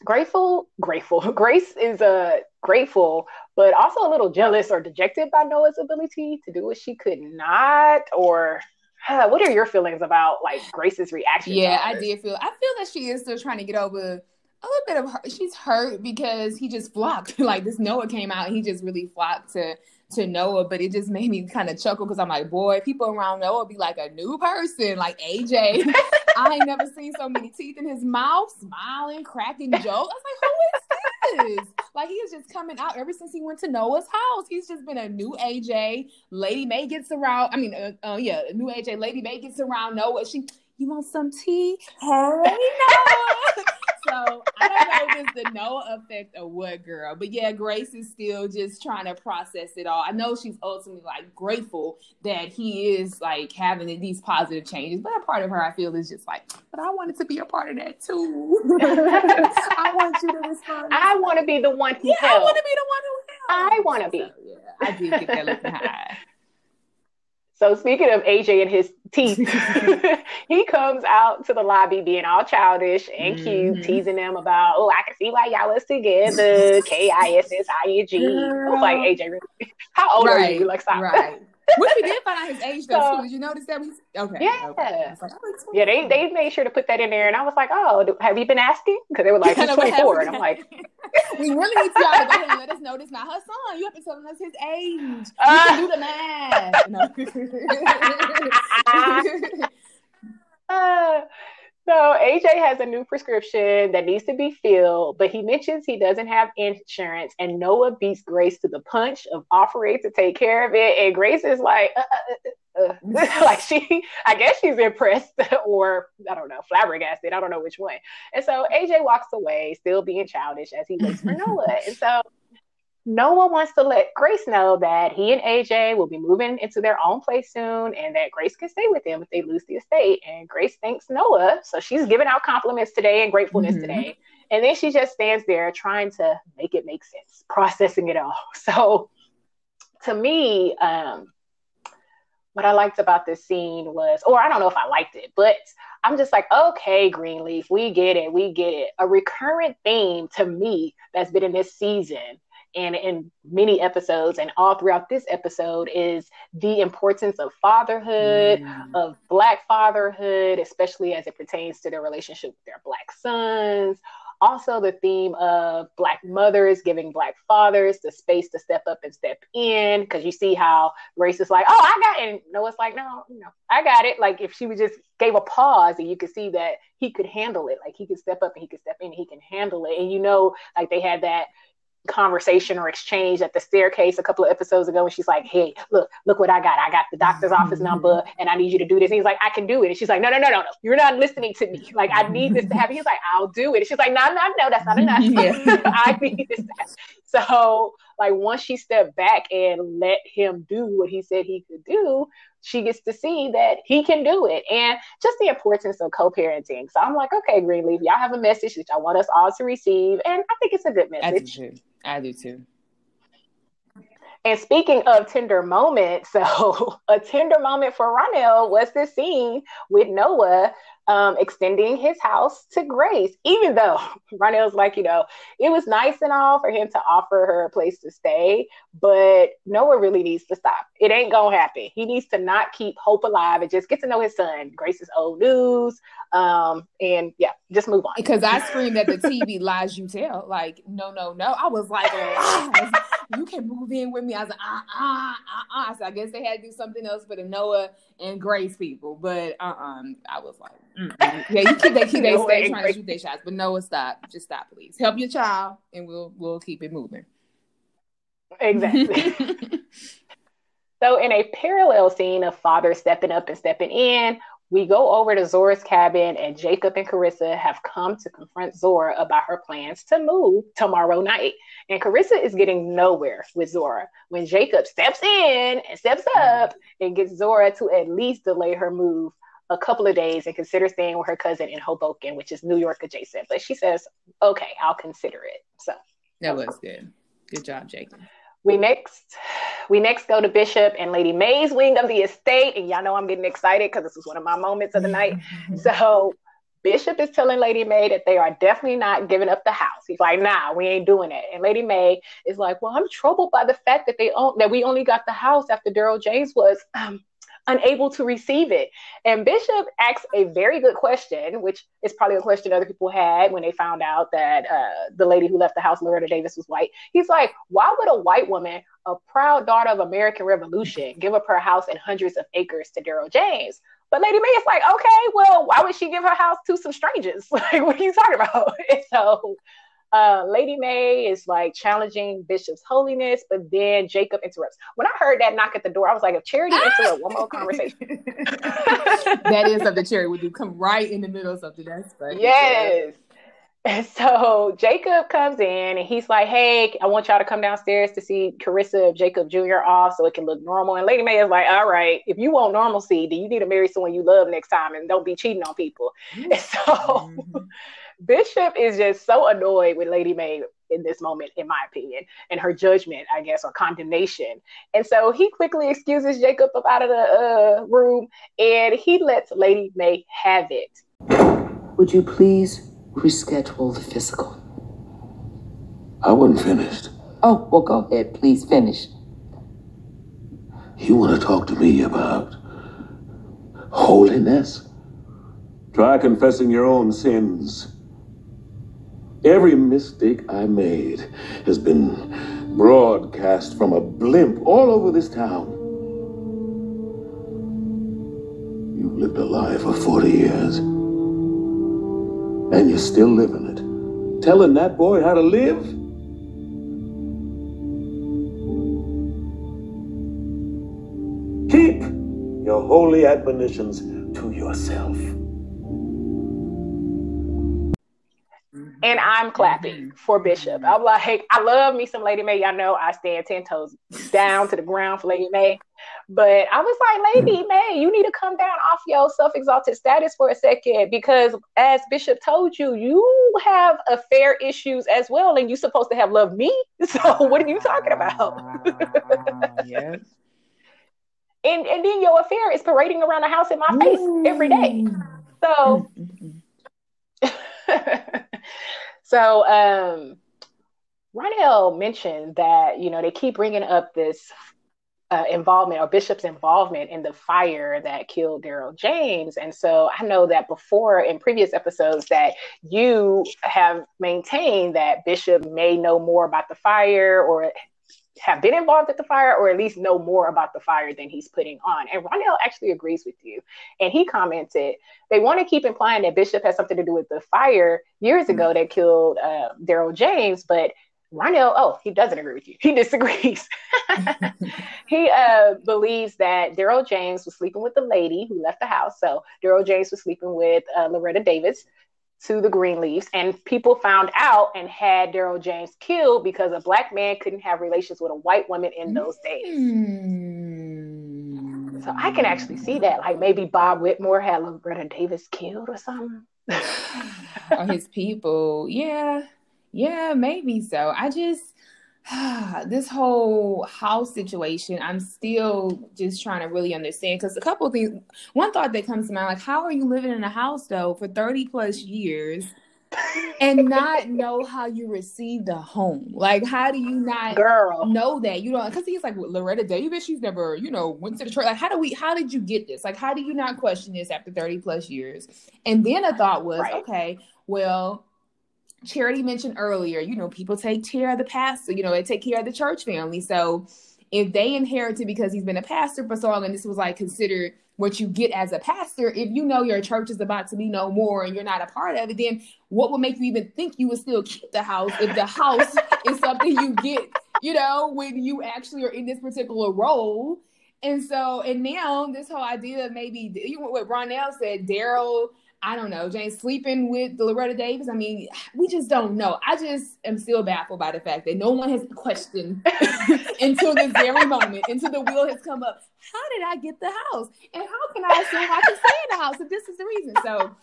grateful, grateful. Grace is uh, grateful, but also a little jealous or dejected by Noah's ability to do what she could not. Or uh, what are your feelings about like Grace's reaction? Yeah, I did feel. I feel that she is still trying to get over a little bit of her, she's hurt because he just flopped. like this Noah came out, and he just really flopped to to Noah, but it just made me kind of chuckle because I'm like, boy, people around Noah be like a new person, like AJ. I ain't never seen so many teeth in his mouth, smiling, cracking jokes. I was like, who is this? Like he is just coming out ever since he went to Noah's house. He's just been a new AJ. Lady Mae gets around. I mean, uh, uh, yeah, new AJ. Lady Mae gets around Noah. She, you want some tea? Hey, Noah. So I don't know if it's the Noah effect or what, girl. But yeah, Grace is still just trying to process it all. I know she's ultimately like grateful that he is like having these positive changes, but a part of her I feel is just like, but I wanted to be a part of that too. I want you to respond. I want to be the one who yeah, helps. I want to be the one who helps. I want to be. So, yeah, I do get that looking high. So speaking of AJ and his teeth, he comes out to the lobby being all childish and cute, mm-hmm. teasing them about, oh, I can see why y'all was together. K I S S I N G. I was like, AJ, how old right, are you? Like, stop. Right. Which we did find out his age though so, too. Did you notice that? We okay. Yeah. Okay. Like, oh, yeah. They they made sure to put that in there, and I was like, oh, have you been asking? Because they were like, he's 24, and I'm like, we really need y'all to go ahead and let us know this not her son. You have to tell us his age. Uh, you can do the math. No. uh, so AJ has a new prescription that needs to be filled, but he mentions he doesn't have insurance, and Noah beats Grace to the punch of offering to take care of it, and Grace is like, uh, uh, uh, uh like she, I guess she's impressed or I don't know, flabbergasted. I don't know which one. And so AJ walks away, still being childish as he waits for Noah, and so Noah wants to let Grace know that he and AJ will be moving into their own place soon and that Grace can stay with them if they lose the estate. And Grace thanks Noah. So she's giving out compliments today and gratefulness mm-hmm. today. And then she just stands there trying to make it make sense, processing it all. So to me, um, what I liked about this scene was, or I don't know if I liked it, but I'm just like, okay, Greenleaf, we get it, we get it. A recurrent theme to me that's been in this season and in many episodes and all throughout this episode is the importance of fatherhood, mm. of black fatherhood, especially as it pertains to their relationship with their black sons. Also, the theme of black mothers giving black fathers the space to step up and step in. Because you see how Grace is like, "Oh, I got," it. and Noah's like, "No, no, I got it." Like if she would just gave a pause, and you could see that he could handle it. Like he could step up and he could step in, and he can handle it. And you know, like they had that conversation or exchange at the staircase a couple of episodes ago and she's like hey look look what i got. I got the doctor's office mm-hmm. number and i need you to do this. And he's like i can do it. And she's like no no no no no. You're not listening to me. Like i need this to happen. He's like i'll do it. And she's like no no no that's not enough. I need this so like once she stepped back and let him do what he said he could do she gets to see that he can do it and just the importance of co-parenting. So i'm like okay greenleaf y'all have a message that i want us all to receive and i think it's a good message. I do too. And speaking of tender moments, so a tender moment for Ronell was this scene with Noah um, extending his house to Grace, even though Ronell's like, you know, it was nice and all for him to offer her a place to stay, but Noah really needs to stop. It ain't gonna happen. He needs to not keep hope alive and just get to know his son. Grace is old news. Um, and yeah, just move on. Because I screamed at the TV, lies you tell. Like, no, no, no. I was like, you can move in with me. I was like, uh uh uh uh. So I guess they had to do something else for the Noah and Grace people. But uh uh I was like, Mm-mm. yeah, you keep they keep they stay trying to shoot their shots, but Noah, stop. Just stop, please. Help your child, and we'll we'll keep it moving. Exactly. so, in a parallel scene of father stepping up and stepping in, we go over to Zora's cabin, and Jacob and Kerissa have come to confront Zora about her plans to move tomorrow night. And Kerissa is getting nowhere with Zora when Jacob steps in and steps up and gets Zora to at least delay her move a couple of days and consider staying with her cousin in Hoboken, which is New York adjacent. But she says, okay, I'll consider it. So that was good. Good job, Jacob. We next we next go to Bishop and Lady Mae's wing of the estate. And y'all know I'm getting excited because this was one of my moments of the night. so Bishop is telling Lady Mae that they are definitely not giving up the house. He's like, nah, we ain't doing it. And Lady Mae is like, well, I'm troubled by the fact that they own that we only got the house after Daryl James was um, unable to receive it. And Bishop asks a very good question, which is probably a question other people had when they found out that uh, the lady who left the house, Loretta Davis, was white. He's like, why would a white woman, a proud daughter of American Revolution, give up her house and hundreds of acres to Daryl James? But Lady Mae is like, okay, well, why would she give her house to some strangers? like, what are you talking about? and so uh, Lady Mae is like challenging Bishop's holiness, but then Jacob interrupts. When I heard that knock at the door, I was like, if Charity interrupt one more conversation. that is something Charity would do. Come right in the middle of something. That's funny. Yes. And so Jacob comes in and he's like, Hey, I want y'all to come downstairs to see Kerissa Jacob Jr. off so it can look normal. And Lady Mae is like, All right, if you want normalcy, then you need to marry someone you love next time and don't be cheating on people. Mm-hmm. And so mm-hmm. Bishop is just so annoyed with Lady Mae in this moment, in my opinion, and her judgment, I guess, or condemnation. And so he quickly excuses Jacob up out of the uh, room and he lets Lady Mae have it. Would you please reschedule the physical? I wasn't finished. Oh, well, go ahead. Please finish. You want to talk to me about holiness? Try confessing your own sins. Every mistake I made has been broadcast from a blimp all over this town. You've lived a lie for 40 years. And you're still living it. Telling that boy how to live? Keep your holy admonitions to yourself. And I'm clapping mm-hmm. for Bishop. I'm like, I love me some Lady Mae. Y'all know I stand ten toes down to the ground for Lady Mae. But I was like, Lady mm. Mae, you need to come down off your self-exalted status for a second because as Bishop told you, you have affair issues as well, and you're supposed to have loved me. So what are you talking about? uh, yes. And and then your affair is parading around the house in my face every day. So so um, Ronell mentioned that you know they keep bringing up this uh, involvement or Bishop's involvement in the fire that killed Daryl James. And so I know that before in previous episodes that you have maintained that Bishop may know more about the fire or have been involved at the fire or at least know more about the fire than he's putting on. And Ronell actually agrees with you. And he commented, they want to keep implying that Bishop has something to do with the fire years ago that killed uh, Daryl James, but Ronell, oh, he doesn't agree with you. He disagrees. he uh, believes that Daryl James was sleeping with the lady who left the house. So Daryl James was sleeping with uh, Loretta Davis to the Greenleafs, and people found out and had Daryl James killed because a black man couldn't have relations with a white woman in those days. Mm. So I can actually see that, like maybe Bob Whitmore had Loretta Davis killed or something. or his people, yeah, yeah, maybe so. I just this whole house situation, I'm still just trying to really understand because a couple of things. One thought that comes to mind, like, how are you living in a house though for 30 plus years and not know how you received a home? Like, how do you not Girl. know that? You know, because he's like Loretta Davis, she's never, you know, went to the church. Like, how do we, how did you get this? Like, how do you not question this after 30 plus years? And then a thought was, right. okay, well, Charity mentioned earlier, you know, people take care of the pastor, you know, they take care of the church family. So if they inherited because he's been a pastor for so long and this was like considered what you get as a pastor, if you know your church is about to be no more and you're not a part of it, then what would make you even think you would still keep the house if the house is something you get, you know, when you actually are in this particular role? And so, and now this whole idea of maybe, even what Ronell said, Daryl I don't know, James sleeping with Loretta Davis. I mean, we just don't know. I just am still baffled by the fact that no one has questioned until this very moment, until the wheel has come up. How did I get the house? And how can I assume I can stay in the house if this is the reason? So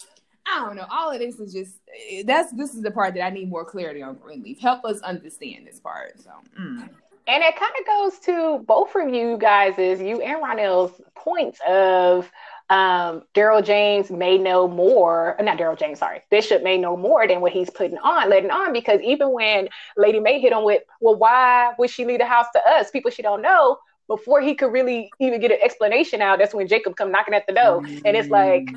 I don't know. All of this is just that's this is the part that I need more clarity on Greenleaf. Help us understand this part. So mm. and it kind of goes to both of you guys, is you and Ronell's points of um, Daryl James may know more, not Daryl James, sorry, Bishop may know more than what he's putting on, letting on, because even when Lady Mae hit him with, well, why would she leave the house to us, people she don't know, before he could really even get an explanation out, that's when Jacob come knocking at the door, and it's like,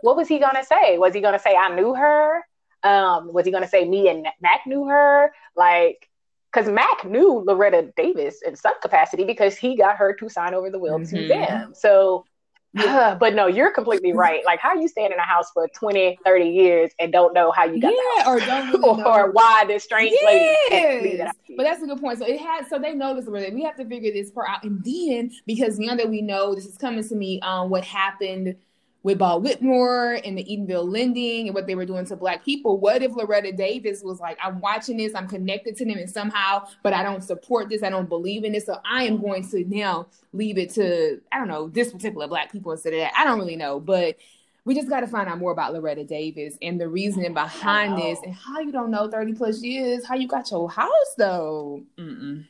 what was he gonna say? Was he gonna say I knew her? Um, was he gonna say me and Mac knew her? Like, because Mac knew Loretta Davis in some capacity because he got her to sign over the will mm-hmm. to them. So yeah. but no, you're completely right. Like, how you staying in a house for 20, 30 years and don't know how you got there yeah, or don't really or why this strange yes. lady. But that's a good point. So it had, so they noticed where we have to figure this part out. And then because now that we know this is coming to me, um, what happened with Bob Whitmore and the Edenville Landing and what they were doing to Black people. What if Loretta Davis was like, I'm watching this, I'm connected to them and somehow, but I don't support this, I don't believe in this, so I am going to now leave it to, I don't know, this particular Black people instead of that. I don't really know, but we just got to find out more about Loretta Davis and the reasoning behind this and how you don't know 30 plus years, how you got your house though. Mm-mm.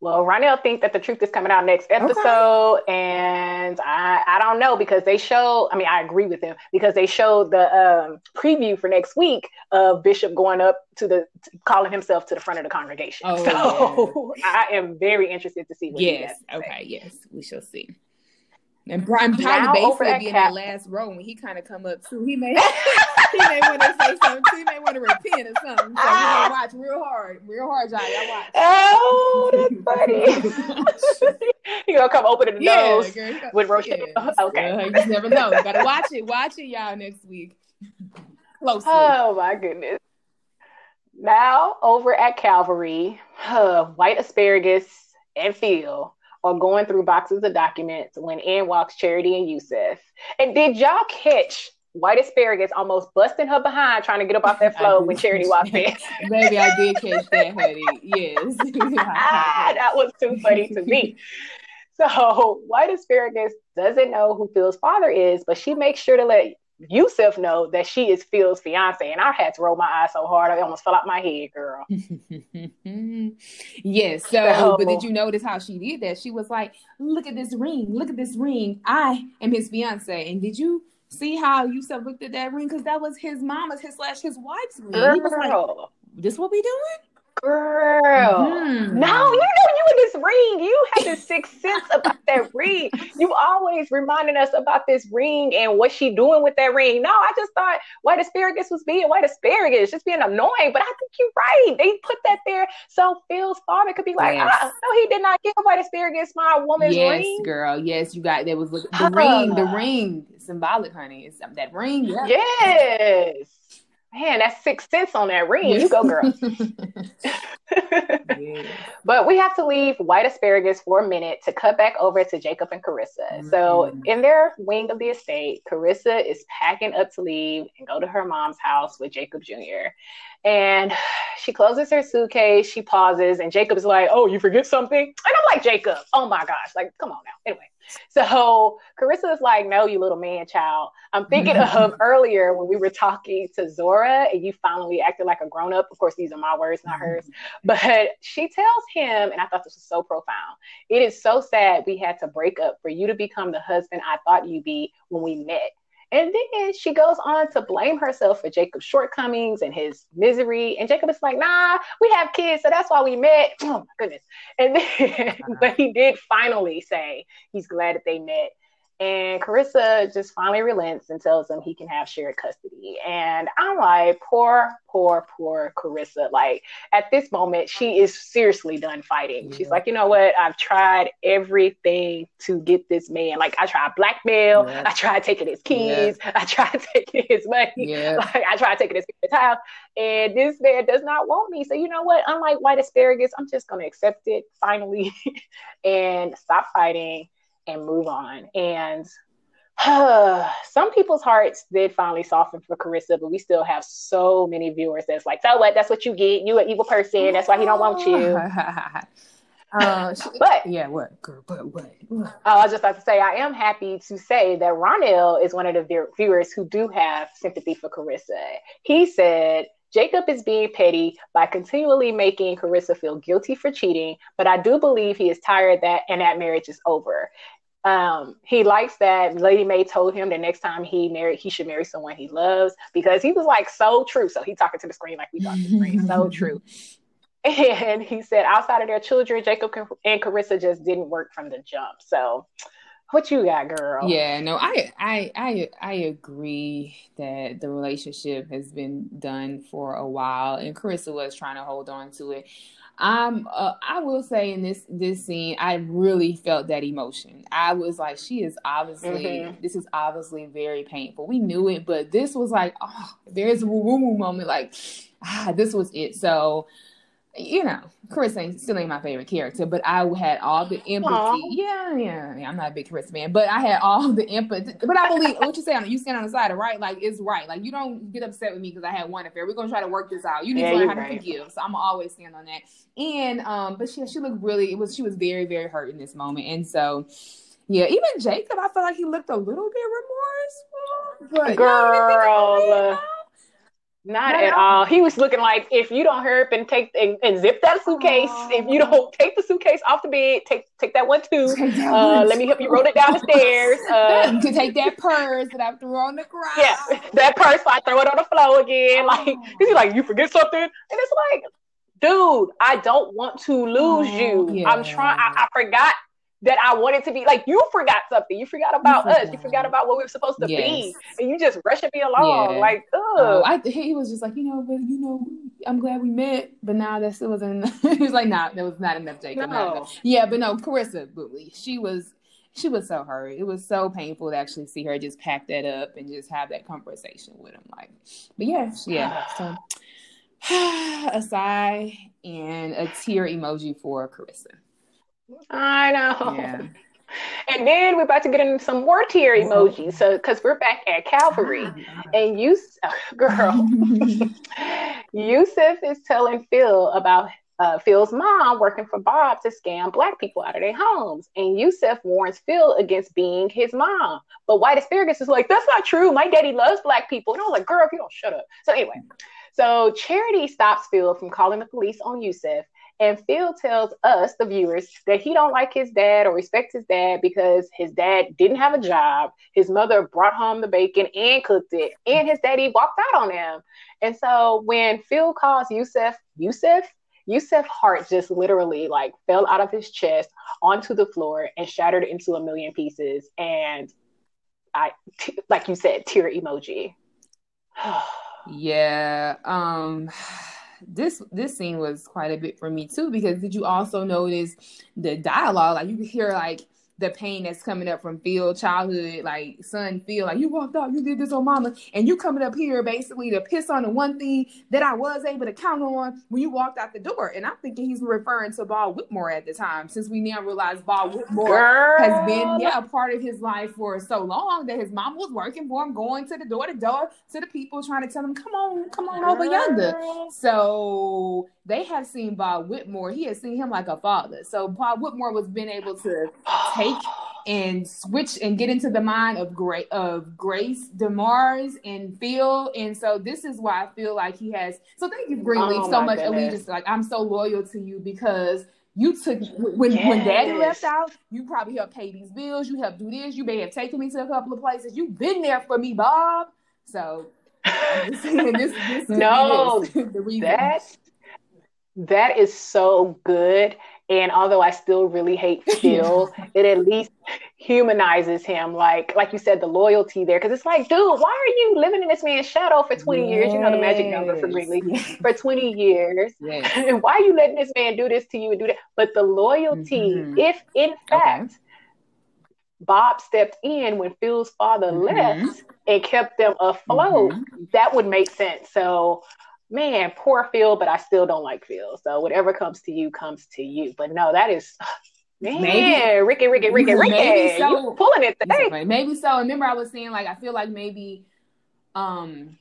Well, Ronell thinks that the truth is coming out next episode, okay. and I I don't know because they show. I mean, I agree with him because they showed the um, preview for next week of Bishop going up to the calling himself to the front of the congregation. Oh, so yeah. I am very interested to see. what Yes. Okay. Yes, we shall see. And Brian probably basically be in that last row when he kind of come up too. He may he may want to say something. He may want to repent or something. So we gonna watch real hard, real hard. I watch. Oh, that's funny. he gonna come open the yeah, nose girl, with Rochelle. Yeah. Okay, uh, you just never know. You gotta watch it. Watch it, y'all, next week. Closely. Oh my goodness. Now over at Calvary, uh, white asparagus and Phil are going through boxes of documents when in walks Charity and Yusuf. And did y'all catch White Asparagus almost busting her behind trying to get up off that floor when Charity walked in? Maybe I did catch that, honey. Yes. Ah, that was too funny to me. So White Asparagus doesn't know who Phil's father is, but she makes sure to let Yusuf know that she is Phil's fiance, and I had to roll my eyes so hard I almost fell out my head, girl. yes. So, so, but did you notice how she did that? She was like, "Look at this ring! Look at this ring! I am his fiance." And did you see how Yusuf looked at that ring? Because that was his mama's, his slash his wife's ring. He was like, "This what we doing?" Girl, mm-hmm. no, you know you in this ring. You have this sixth sense about that ring. You always reminding us about this ring and what she doing with that ring. No, I just thought white asparagus was being white asparagus, just being annoying. But I think you're right. They put that there so Phil's father could be like, yes. ah, no, he did not give white asparagus my woman's yes, ring. Yes, girl. Yes, you got that was the ring. The ring symbolic, honey. It's that ring. Yeah. Yes man, that's six cents on that ring. You go, girl. But we have to leave white asparagus for a minute to cut back over to Jacob and Kerissa. Mm-hmm. So, in their wing of the estate, Kerissa is packing up to leave and go to her mom's house with Jacob Jr. And she closes her suitcase, she pauses, and Jacob is like, Oh, you forget something? And I'm like, Jacob, oh my gosh, like, come on now. Anyway, so Kerissa is like, no, you little man child. I'm thinking of earlier when we were talking to Zora and you finally acted like a grown up. Of course, these are my words, not hers. Mm-hmm. But she tells him, and I thought this was so profound. It is so sad we had to break up for you to become the husband I thought you'd be when we met. And then she goes on to blame herself for Jacob's shortcomings and his misery. And Jacob is like, nah, we have kids, so that's why we met. Oh my goodness. And then, uh-huh. but he did finally say he's glad that they met. And Kerissa just finally relents and tells him he can have shared custody. And I'm like, poor, poor, poor Kerissa. Like at this moment, she is seriously done fighting. Yeah. She's like, you know what? I've tried everything to get this man. Like I tried blackmail. Yeah. I tried taking his keys. Yeah. I tried taking his money. Like I tried taking his house. And this man does not want me. So you know what? Unlike white asparagus, I'm just gonna accept it finally and stop fighting and move on. And some people's hearts did finally soften for Kerissa, but we still have so many viewers that's like, so what? That's what you get. You an evil person. That's why he don't want you. uh, but yeah, what? Girl, but what? what? I was just about to say, I am happy to say that Ronell is one of the viewers who do have sympathy for Kerissa. He said Jacob is being petty by continually making Kerissa feel guilty for cheating, but I do believe he is tired that and that marriage is over. Um, he likes that Lady Mae told him that next time he married, he should marry someone he loves because he was like so true. So he talking to the screen like we talking to the screen, so true. and he said outside of their children, Jacob and Kerissa just didn't work from the jump. So, what you got, girl? Yeah, no, I I I I agree that the relationship has been done for a while, and Kerissa was trying to hold on to it. I'm uh, I will say in this this scene, I really felt that emotion. I was like, she is obviously mm-hmm. this is obviously very painful. We knew it, but this was like, oh, there's a woo woo moment. Like, ah, this was it. So you know, Chris ain't still ain't my favorite character, but I had all the empathy. Yeah, yeah, yeah, I'm not a big Chris fan, but I had all the empathy. But I believe what you say on you stand on the side of right, like it's right. Like you don't get upset with me because I had one affair. We're gonna try to work this out. You need yeah, to learn how right. to forgive. So I'm always stand on that. And um, but she she looked really it was she was very very hurt in this moment, and so. Yeah, even Jacob, I felt like he looked a little bit remorseful. But girl, not at all. He was looking like if you don't hurry up and take and, and zip that suitcase, oh. if you don't take the suitcase off the bed, take take that one too. That uh, one let me help you roll it down the stairs. Uh, can take that purse that I threw on the ground. Yeah, that purse I throw it on the floor again. Oh. Like he's like, you forget something, and it's like, dude, I don't want to lose oh, you. Yeah. I'm trying. I, I forgot that I wanted to be like you forgot something. You forgot about us. You forgot about what we were supposed to yes. be, and you just rushing me along. Yeah. Like, oh, I, he was just like, you know, but you know, I'm glad we met, but now that still wasn't. he was like, nah, that was not enough, Jacob. No. Yeah, but no, Kerissa Booley, she was. She was so hurt. It was so painful to actually see her just pack that up and just have that conversation with him. Like, but yeah, yeah. So, a sigh and a tear emoji for Kerissa. I know. Yeah. And then we're about to get into some more tear emojis. So, because we're back at Calvary, ah. and you, girl, Yusuf is telling Phil about uh, Phil's mom working for Bob to scam black people out of their homes. And Yusuf warns Phil against being his mom. But White Asparagus is like, that's not true. My daddy loves black people. And I was like, girl, if you don't shut up. So anyway, so Charity stops Phil from calling the police on Yusuf and Phil tells us, the viewers, that he don't like his dad or respect his dad because his dad didn't have a job. His mother brought home the bacon and cooked it, and his daddy walked out on him. And so when Phil calls Yusuf, Yusuf, Yusuf's heart just literally like fell out of his chest onto the floor and shattered into a million pieces. And I, t- like you said, tear emoji. yeah. Um this this scene was quite a bit for me too because did you also notice the dialogue? Like you could hear like the pain that's coming up from Phil childhood, like son Phil, like you walked out, you did this on mama, and you coming up here basically to piss on the one thing that I was able to count on when you walked out the door. And I'm thinking he's referring to Bob Whitmore at the time, since we now realize Bob Whitmore Girl. has been yeah a part of his life for so long that his mom was working for him, going to the door to door to the people trying to tell him, come on, come on Girl. over yonder. So they have seen Bob Whitmore. He has seen him like a father. So Bob Whitmore was being able to take and switch and get into the mind of of Grace Demars and Phil. And so this is why I feel like he has. So thank you, Greenleaf, oh so much goodness. allegiance. Like I'm so loyal to you because you took when yes. when daddy left out you probably helped pay these bills you helped do this you may have taken me to a couple of places you've been there for me bob so this, this no that that is so good. And although I still really hate Phil, it at least humanizes him. Like, like you said, the loyalty there. Cause it's like, dude, why are you living in this man's shadow for 20 yes. years? You know, the magic number for Greenleaf yes. for 20 years. Yes. and why are you letting this man do this to you and do that? But the loyalty, mm-hmm. if in fact, okay. Bob stepped in when Phil's father mm-hmm. left and kept them afloat, mm-hmm. that would make sense. So man, poor Phil, but I still don't like Phil. So whatever comes to you comes to you. But no, that is man, maybe, Riki, Riki, Riki, Riki. Maybe so. You pulling it today. Maybe so. Remember, I was saying like I feel like maybe um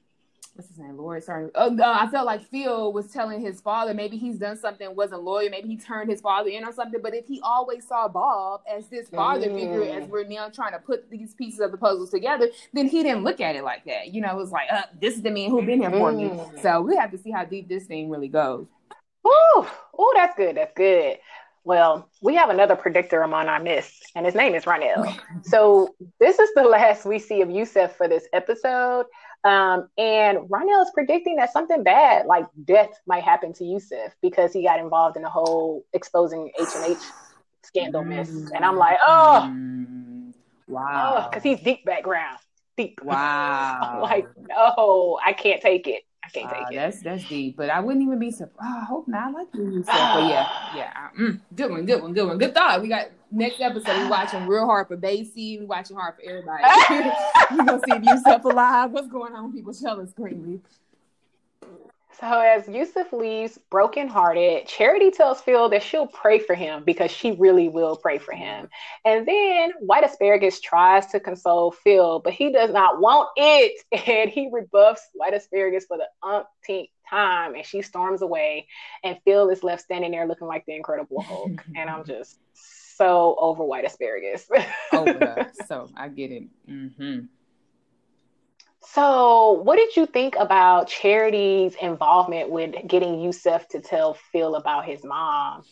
what's his name, Lord? Sorry. Uh, I felt like Phil was telling his father maybe he's done something, wasn't loyal, maybe he turned his father in on something. But if he always saw Bob as this father mm. figure, as we're now trying to put these pieces of the puzzle together, then he didn't look at it like that. You know, it was like, uh, this is the man who been here for mm. me. So we have to see how deep this thing really goes. Ooh, oh, that's good. That's good. Well, we have another predictor among our midst, and his name is Ronell. so this is the last we see of Yusuf for this episode. Um, and Ronell is predicting that something bad, like death, might happen to Yusuf because he got involved in the whole exposing H and H scandal mess. And I'm like, oh, wow. because he's deep background, deep. Wow. I'm like, no, I can't take it. I can't take it. that's that's deep, but I wouldn't even be surprised. I hope not. I like you said, but yeah, yeah. Mm, good one, good one, good one. Good thought. We got next episode. We watching real hard for Basie. We watching hard for everybody. we gonna see if Yusuf alive. What's going on? People tell us Greenleaf. So as Yusuf leaves brokenhearted, Charity tells Phil that she'll pray for him because she really will pray for him. And then White Asparagus tries to console Phil, but he does not want it. And he rebuffs White Asparagus for the umpteenth time. And she storms away. And Phil is left standing there looking like the Incredible Hulk. and I'm just so over White Asparagus. Over. So I get it. hmm So, what did you think about Charity's involvement with getting Yusuf to tell Phil about his mom?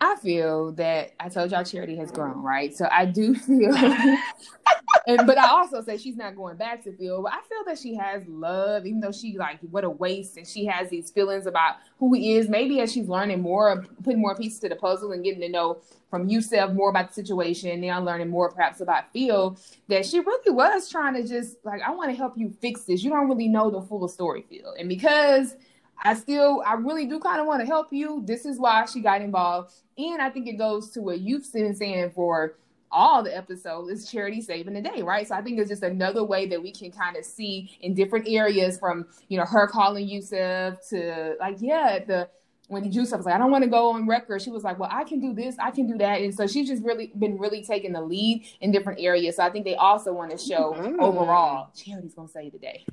I feel that I told y'all Charity has grown, right? So I do feel, and but I also say she's not going back to Phil. But I feel that she has love, even though she like what a waste, and she has these feelings about who he is. Maybe as she's learning more, putting more pieces to the puzzle, and getting to know from Yusuf more about the situation, now learning more perhaps about Phil, that she really was trying to just like I want to help you fix this. You don't really know the full story, Phil, and because I still, I really do kind of want to help you. This is why she got involved. And I think it goes to what you've been saying for all the episodes is charity saving the day, right? So I think it's just another way that we can kind of see in different areas from, you know, her calling Yusuf to like, yeah, the when Yusuf was like, I don't want to go on record, she was like, Well, I can do this, I can do that. And so she's just really been really taking the lead in different areas. So I think they also want to show Mm. overall, charity's gonna save the day.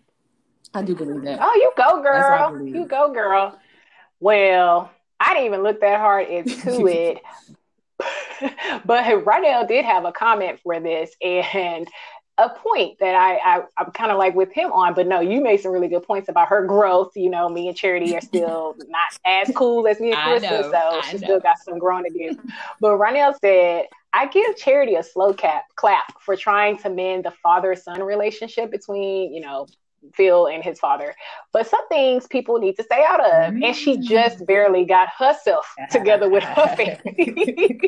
I do believe that. Oh, you go, That's what I girl. You go, girl. Well, I didn't even look that hard into it. but Ronell did have a comment for this and a point that I, I I'm kind of like with him on, but no, you made some really good points about her growth. You know, me and Charity are still not as cool as me and Krista, so I she know. still got some growing to do. But Ronell said, I give Charity a slow cap clap for trying to mend the father-son relationship between, you know, Phil and his father. But some things people need to stay out of. And she just mm-hmm. barely got herself together with her family.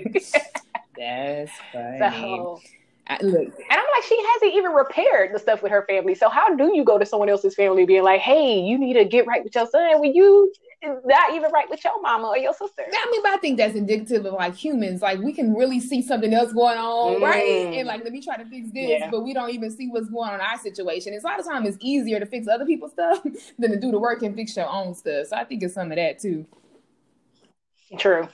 That's funny. so I, look, and I'm like, she hasn't even repaired the stuff with her family. So how do you go to someone else's family being like, hey, you need to get right with your son when you not even right with your mama or your sister? I mean, but I think that's indicative of like humans. Like we can really see something else going on, Mm. right? And like, let me try to fix this, Yeah. but we don't even see what's going on in our situation. It's a lot of times it's easier to fix other people's stuff than to do the work and fix your own stuff. So I think it's some of that too. True.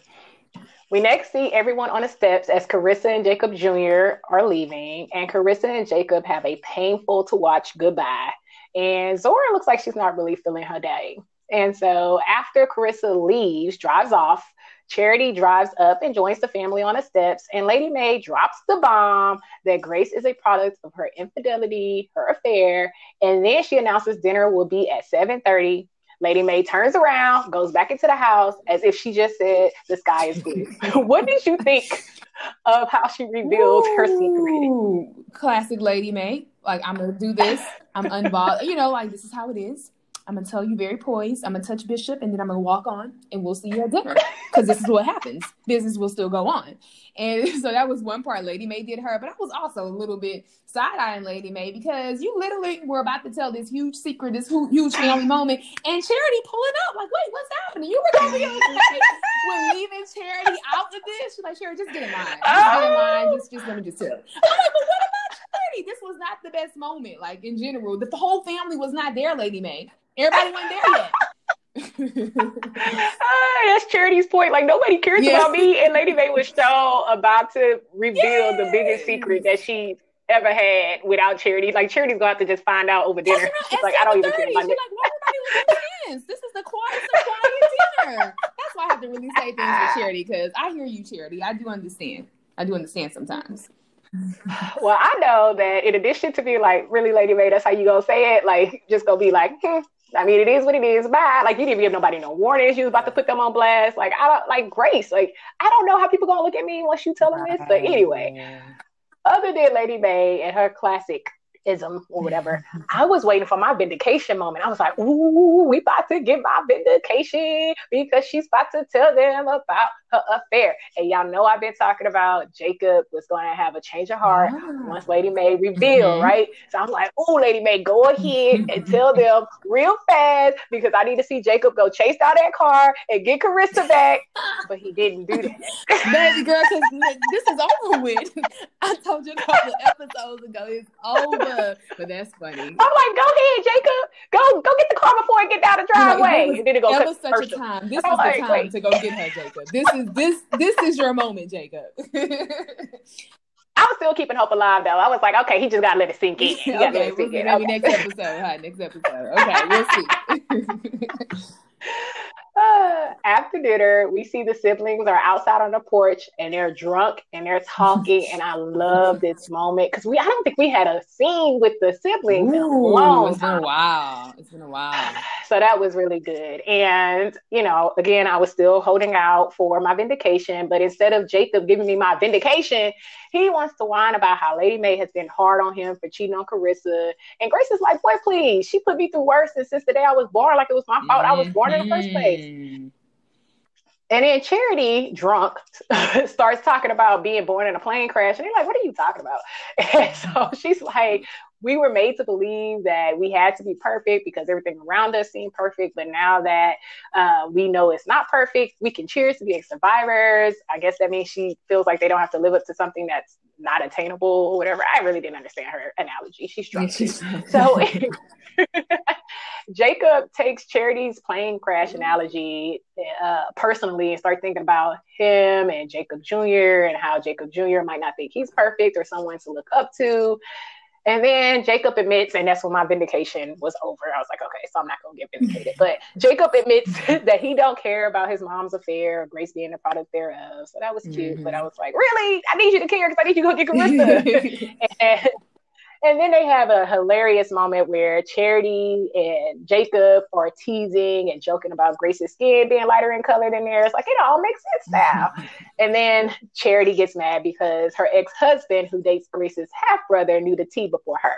We next see everyone on the steps as Kerissa and Jacob Jr. are leaving, and Kerissa and Jacob have a painful to watch goodbye. And Zora looks like she's not really feeling her day. And so after Kerissa leaves, drives off, Charity drives up and joins the family on the steps, and Lady Mae drops the bomb that Grace is a product of her infidelity, her affair, and then she announces dinner will be at 7:30 Lady Mae turns around, goes back into the house as if she just said, The sky is blue. what did you think of how she revealed her secret? Classic Lady Mae. Like I'm gonna do this. I'm unbothered. you know, like this is how it is. I'm gonna tell you very poised. I'm gonna touch Bishop, and then I'm gonna walk on, and we'll see you at dinner. Because this is what happens. Business will still go on. And so that was one part Lady Mae did her, but I was also a little bit side eyeing Lady Mae because you literally were about to tell this huge secret, this huge family moment, and Charity pulling up like, wait, what's happening? You were gonna be like, we're leaving Charity out of this. She's like, Charity, just get in line. Just get in oh. line. Just, just let me just tell. I'm like, but what about Charity? This was not the best moment. Like in general, the whole family was not there, Lady Mae. Everybody wasn't there yet. Ah, that's Charity's point. Like nobody cares Yeah. about me. And Lady Mae was so about to reveal the biggest secret that she ever had without Charity. Like Charity's going to have to just find out over dinner. She's like, I don't even care She's about like, it. why everybody looking at this? This is the quiet, the quiet dinner. That's why I have to really say things with Charity because I hear you, Charity. I do understand. I do understand sometimes. Well, I know that in addition to being like, really, Lady Mae, that's how you gonna say it. Like, just gonna be like, hmm, I mean, it is what it is. Bye. Like, you didn't give nobody no warnings. You was about to put them on blast. Like, I don't like Grace. Like, I don't know how people gonna look at me once you tell them this. But anyway, other than Lady Mae and her classic ism or whatever. I was waiting for my vindication moment. I was like, ooh, we about to get my vindication because she's about to tell them about her affair. And y'all know I've been talking about Jacob was going to have a change of heart ah. once Lady Mae revealed, mm-hmm. right? So I'm like, ooh, Lady Mae, go ahead and tell them real fast because I need to see Jacob go chase down that car and get Kerissa back. But he didn't do that. Baby girl, because this is over with. I told you a couple episodes ago, it's over. But that's funny. I'm like, go ahead, Jacob. Go go get the car before I get down the driveway. was, and then it go that was such a time. This was like, the time wait. to go get her, Jacob. This is this this is your moment, Jacob. I was still keeping hope alive though. I was like, okay, he just gotta let it sink in. okay, we'll see. Maybe okay. next episode. Huh? Next episode. Okay, we'll see. after dinner, we see the siblings are outside on the porch and they're drunk and they're talking. and I love this moment because we I don't think we had a scene with the siblings Ooh, in a long It's been a while. It's been a while. So that was really good. And, you know, again, I was still holding out for my vindication, but instead of Jacob giving me my vindication, he wants to whine about how Lady Mae has been hard on him for cheating on Kerissa. And Grace is like, boy, please, she put me through worse than since the day I was born, like it was my fault. I was born in the first place. Mm-hmm. And then Charity, drunk, starts talking about being born in a plane crash. And they're like, what are you talking about? And so she's like, we were made to believe that we had to be perfect because everything around us seemed perfect. But now that uh, we know it's not perfect, we can cheers to being survivors. I guess that means she feels like they don't have to live up to something that's not attainable or whatever. I really didn't understand her analogy. She's drunk. so Jacob takes Charity's plane crash analogy uh, personally and start thinking about him and Jacob Jr. and how Jacob Jr. might not think he's perfect or someone to look up to. And then Jacob admits, and that's when my vindication was over. I was like, okay, so I'm not gonna get vindicated. But Jacob admits that he don't care about his mom's affair or Grace being a product thereof. So that was cute. Mm-hmm. But I was like, really? I need you to care because I need you to go get Kerissa. and, and then they have a hilarious moment where Charity and Jacob are teasing and joking about Grace's skin being lighter in color than theirs. Like it all makes sense now. Mm-hmm. and then Charity gets mad because her ex husband, who dates Grace's half brother, knew the tea before her.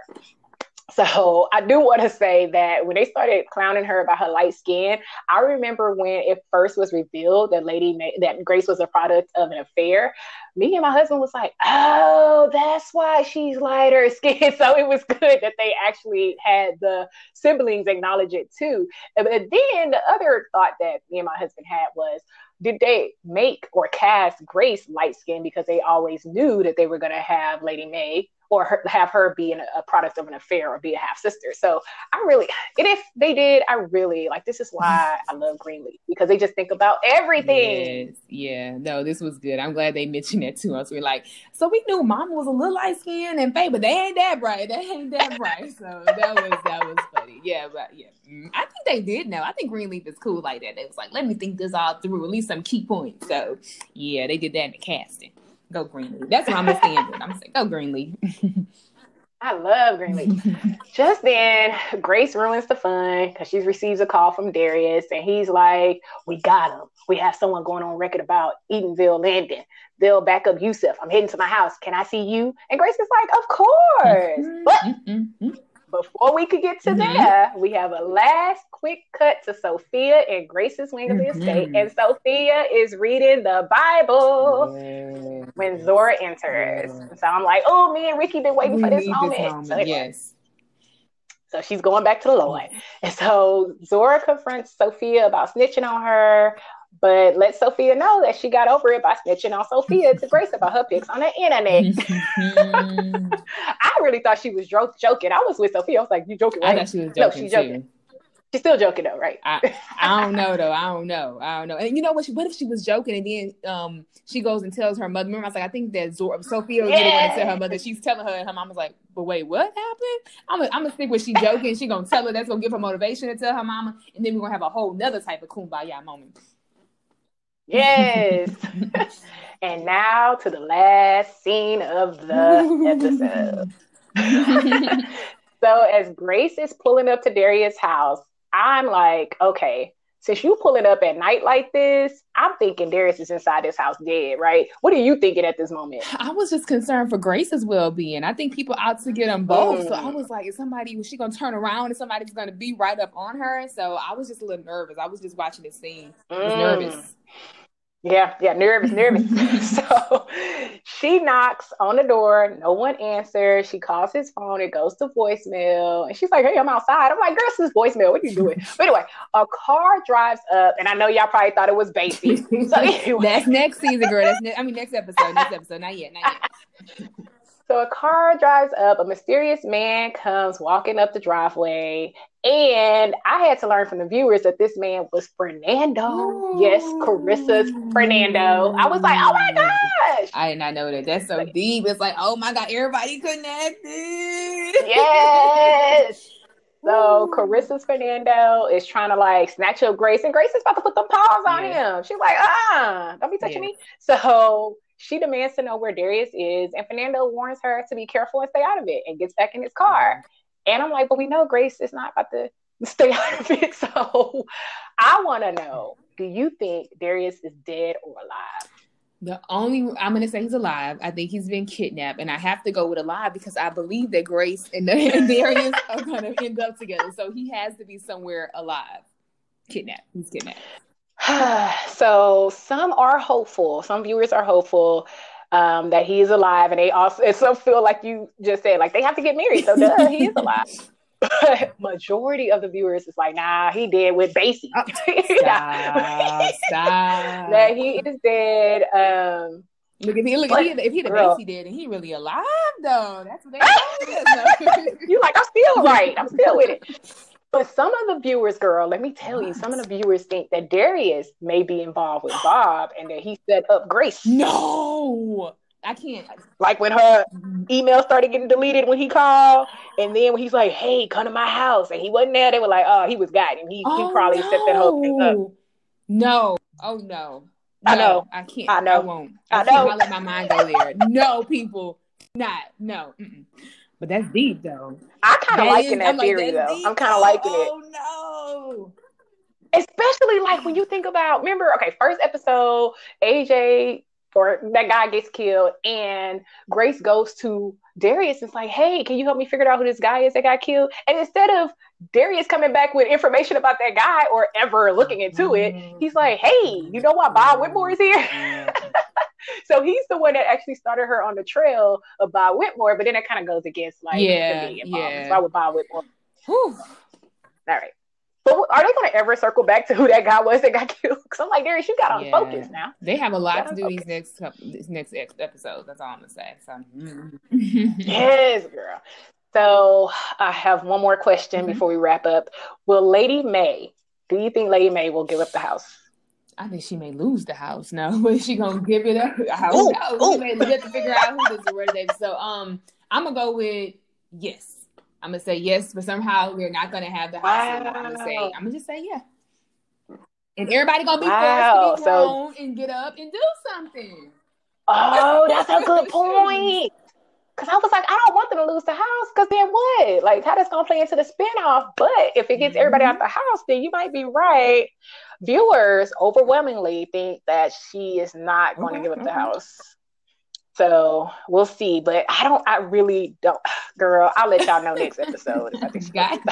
So I do want to say that when they started clowning her about her light skin, I remember when it first was revealed that Lady that Grace was a product of an affair. Me and my husband was like, "Oh, that's why she's lighter skin." So it was good that they actually had the siblings acknowledge it too. But then the other thought that me and my husband had was, did they make or cast Grace light skin because they always knew that they were going to have Lady Mae or her, have her be an, a product of an affair or be a half sister. So I really, and if they did, I really like. This is why I love Greenleaf because they just think about everything. Yes, yeah, no, this was good. I'm glad they mentioned that to us. We're like, so we knew Mama was a little light skinned and Faye, but they ain't that bright. They ain't that bright. So that was that was funny. Yeah, but yeah, mm, I think they did know. I think Greenleaf is cool like that. They was like, let me think this all through, at least some key points. So yeah, they did that in the casting. Go Greenleaf. That's what I'm gonna stand with. I'm gonna go Greenleaf. I love Greenleaf. Just then, Grace ruins the fun because she receives a call from Darius, and he's like, "We got him. We have someone going on record about Edenville Landing. They'll back up Yusuf. I'm heading to my house. Can I see you?" And Grace is like, "Of course." Mm-hmm. But mm-hmm before we could get to mm-hmm. there, we have a last quick cut to Sophia and Grace's wing of the mm-hmm. estate. And Sophia is reading the Bible yes. when Zora enters. Yes. So I'm like, oh, me and Riki been waiting we for this moment. This moment. So anyway, yes. So she's going back to the Lord. And so Zora confronts Sophia about snitching on her, but let Sophia know that she got over it by snitching on Sophia to Grace about her pics on the internet. I really thought she was jo- joking. I was with Sophia. I was like, "You joking?" Right? I thought she was joking. No, she's joking. Too. She's still joking though, right? I, I don't know though. I don't know. I don't know. And you know what? She, what if she was joking and then um she goes and tells her mother? Remember, I was like, I think that Zora, Sophia was yeah. going to tell her mother. She's telling her, and her mom was like, "But wait, what happened?" I'm gonna, I'm gonna stick with she joking. She gonna tell her that's gonna give her motivation to tell her mama, and then we're gonna have a whole nother type of kumbaya moment. Yes. and now to the last scene of the episode. so as Grace is pulling up to Darius' house, I'm like, okay, since you pulling up at night like this, I'm thinking Darius is inside this house dead, right? What are you thinking at this moment? I was just concerned for Grace's well being. I think people out to get them both. Mm. So I mm. was like, is somebody was she gonna turn around and somebody's gonna be right up on her? So I was just a little nervous. I was just watching this scene. I was mm. nervous. Yeah, yeah, nervous, nervous. so she knocks on the door. No one answers. She calls his phone. It goes to voicemail. And she's like, hey, I'm outside. I'm like, girl, this is voicemail. What are you doing? But anyway, a car drives up. And I know y'all probably thought it was Basie. So anyway. That's next season, girl. That's ne- I mean, next episode. Next episode. Not yet. Not yet. So a car drives up, a mysterious man comes walking up the driveway, and I had to learn from the viewers that this man was Fernando. Ooh. Yes, Kerissa's Fernando. I was like, oh my gosh. I did not know that. That's so like, deep. It's like, oh my God, everybody connected. Yes. So Kerissa's Fernando is trying to like snatch up Grace, and Grace is about to put the paws on yeah. him. She's like, ah, don't be touching yeah. me. So she demands to know where Darius is, and Fernando warns her to be careful and stay out of it and gets back in his car. Mm-hmm. And I'm like, but we know Grace is not about to stay out of it. So I want to know do you think Darius is dead or alive? The only I'm gonna say he's alive. I think he's been kidnapped, and I have to go with alive because I believe that Grace and, and Darius are gonna end up together. So he has to be somewhere alive. Kidnapped. He's kidnapped. so some are hopeful. Some viewers are hopeful um, that he is alive, and they also and some feel like you just said, like they have to get married. So duh, he is alive. But majority of the viewers is like, nah, he dead with Basie. Oh, stop, stop. that he is dead. Um, Look if he look if he, if he the Basie dead and he really alive though. That's what they You like I'm still right. I'm still with it. But some of the viewers, girl, let me tell you, some of the viewers think that Darius may be involved with Bob and that he set up Grace. No, I can't. Like when her email started getting deleted when he called, and then when he's like, "Hey, come to my house," and he wasn't there, they were like, "Oh, he was guiding. He oh, he probably no. set that whole thing up." No, oh no. no. I know. I can't. I know. I won't. I, I know. Can't let my mind go there. no, people, not no. Mm-mm. But that's deep though. I kind of liking that I'm theory like, though. Deep. I'm kind of liking oh, it. Oh no. Especially like when you think about, remember, okay, first episode, AJ or that guy gets killed, and Grace goes to Darius and it's like, hey, can you help me figure out who this guy is that got killed? And instead of Darius coming back with information about that guy or ever looking into it, mm-hmm. he's like, hey, you know why Bob Whitmore is here? so he's the one that actually started her on the trail of Bob Whitmore, but then it kind of goes against like yeah, yeah. So I would Bob Whitmore. Whew. All right. But are they going to ever circle back to who that guy was that got killed? Because I'm like, Darius, you got on yeah. focus now. They have a lot to do these next couple, these next episodes. That's all I'm gonna say. So, yes, girl. So I have one more question mm-hmm. before we wrap up. Will Lady Mae? Do you think Lady Mae will give up the house? I think she may lose the house now, but she gonna give it up. I don't know. She may have to figure out who this is where So um I'm gonna go with yes. I'm gonna say yes, but somehow we're not gonna have the house wow. I'm gonna say I'm gonna just say yeah. And everybody gonna be wow. forced to be so, and get up and do something. Oh, that's a good point. Cause I was like, I don't want them to lose the house. Cause then what? Like, how that's gonna play into the spinoff? But if it gets mm-hmm. everybody out the house, then you might be right. Viewers overwhelmingly think that she is not going to mm-hmm, give up the mm-hmm. house. So we'll see. But I don't. I really don't. Girl, I'll let y'all know next episode. I think she got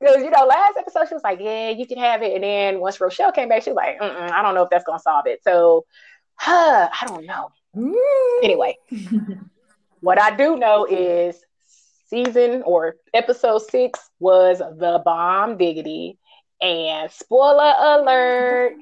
Because you know, last episode she was like, "Yeah, you can have it," and then once Rochelle came back, she was like, "I don't know if that's gonna solve it." So, huh, I don't know. Mm. Anyway, what I do know is season or episode six was the bomb diggity. And spoiler alert,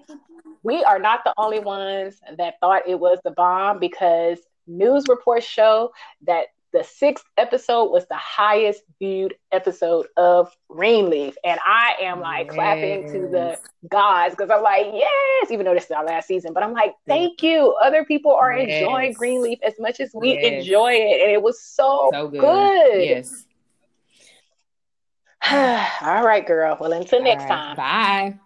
we are not the only ones that thought it was the bomb because news reports show that the sixth episode was the highest viewed episode of Greenleaf. And I am like yes. clapping to the gods because I'm like, yes, even though this is our last season, but I'm like, thank you. Other people are yes. enjoying Greenleaf as much as we yes. enjoy it. And it was so, so good. good. Yes. All right, girl. Well, until All next right. time. Bye.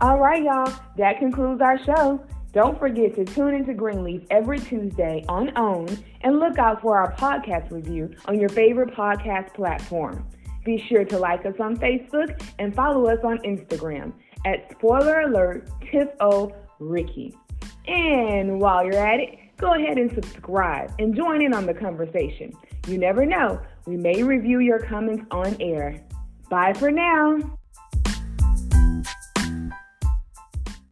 All right, y'all. That concludes our show. Don't forget to tune into Greenleaf every Tuesday on OWN and look out for our podcast review on your favorite podcast platform. Be sure to like us on Facebook and follow us on Instagram at Spoiler Alert Tiff O Riki. And while you're at it, go ahead and subscribe and join in on the conversation. You never know, we may review your comments on air. Bye for now.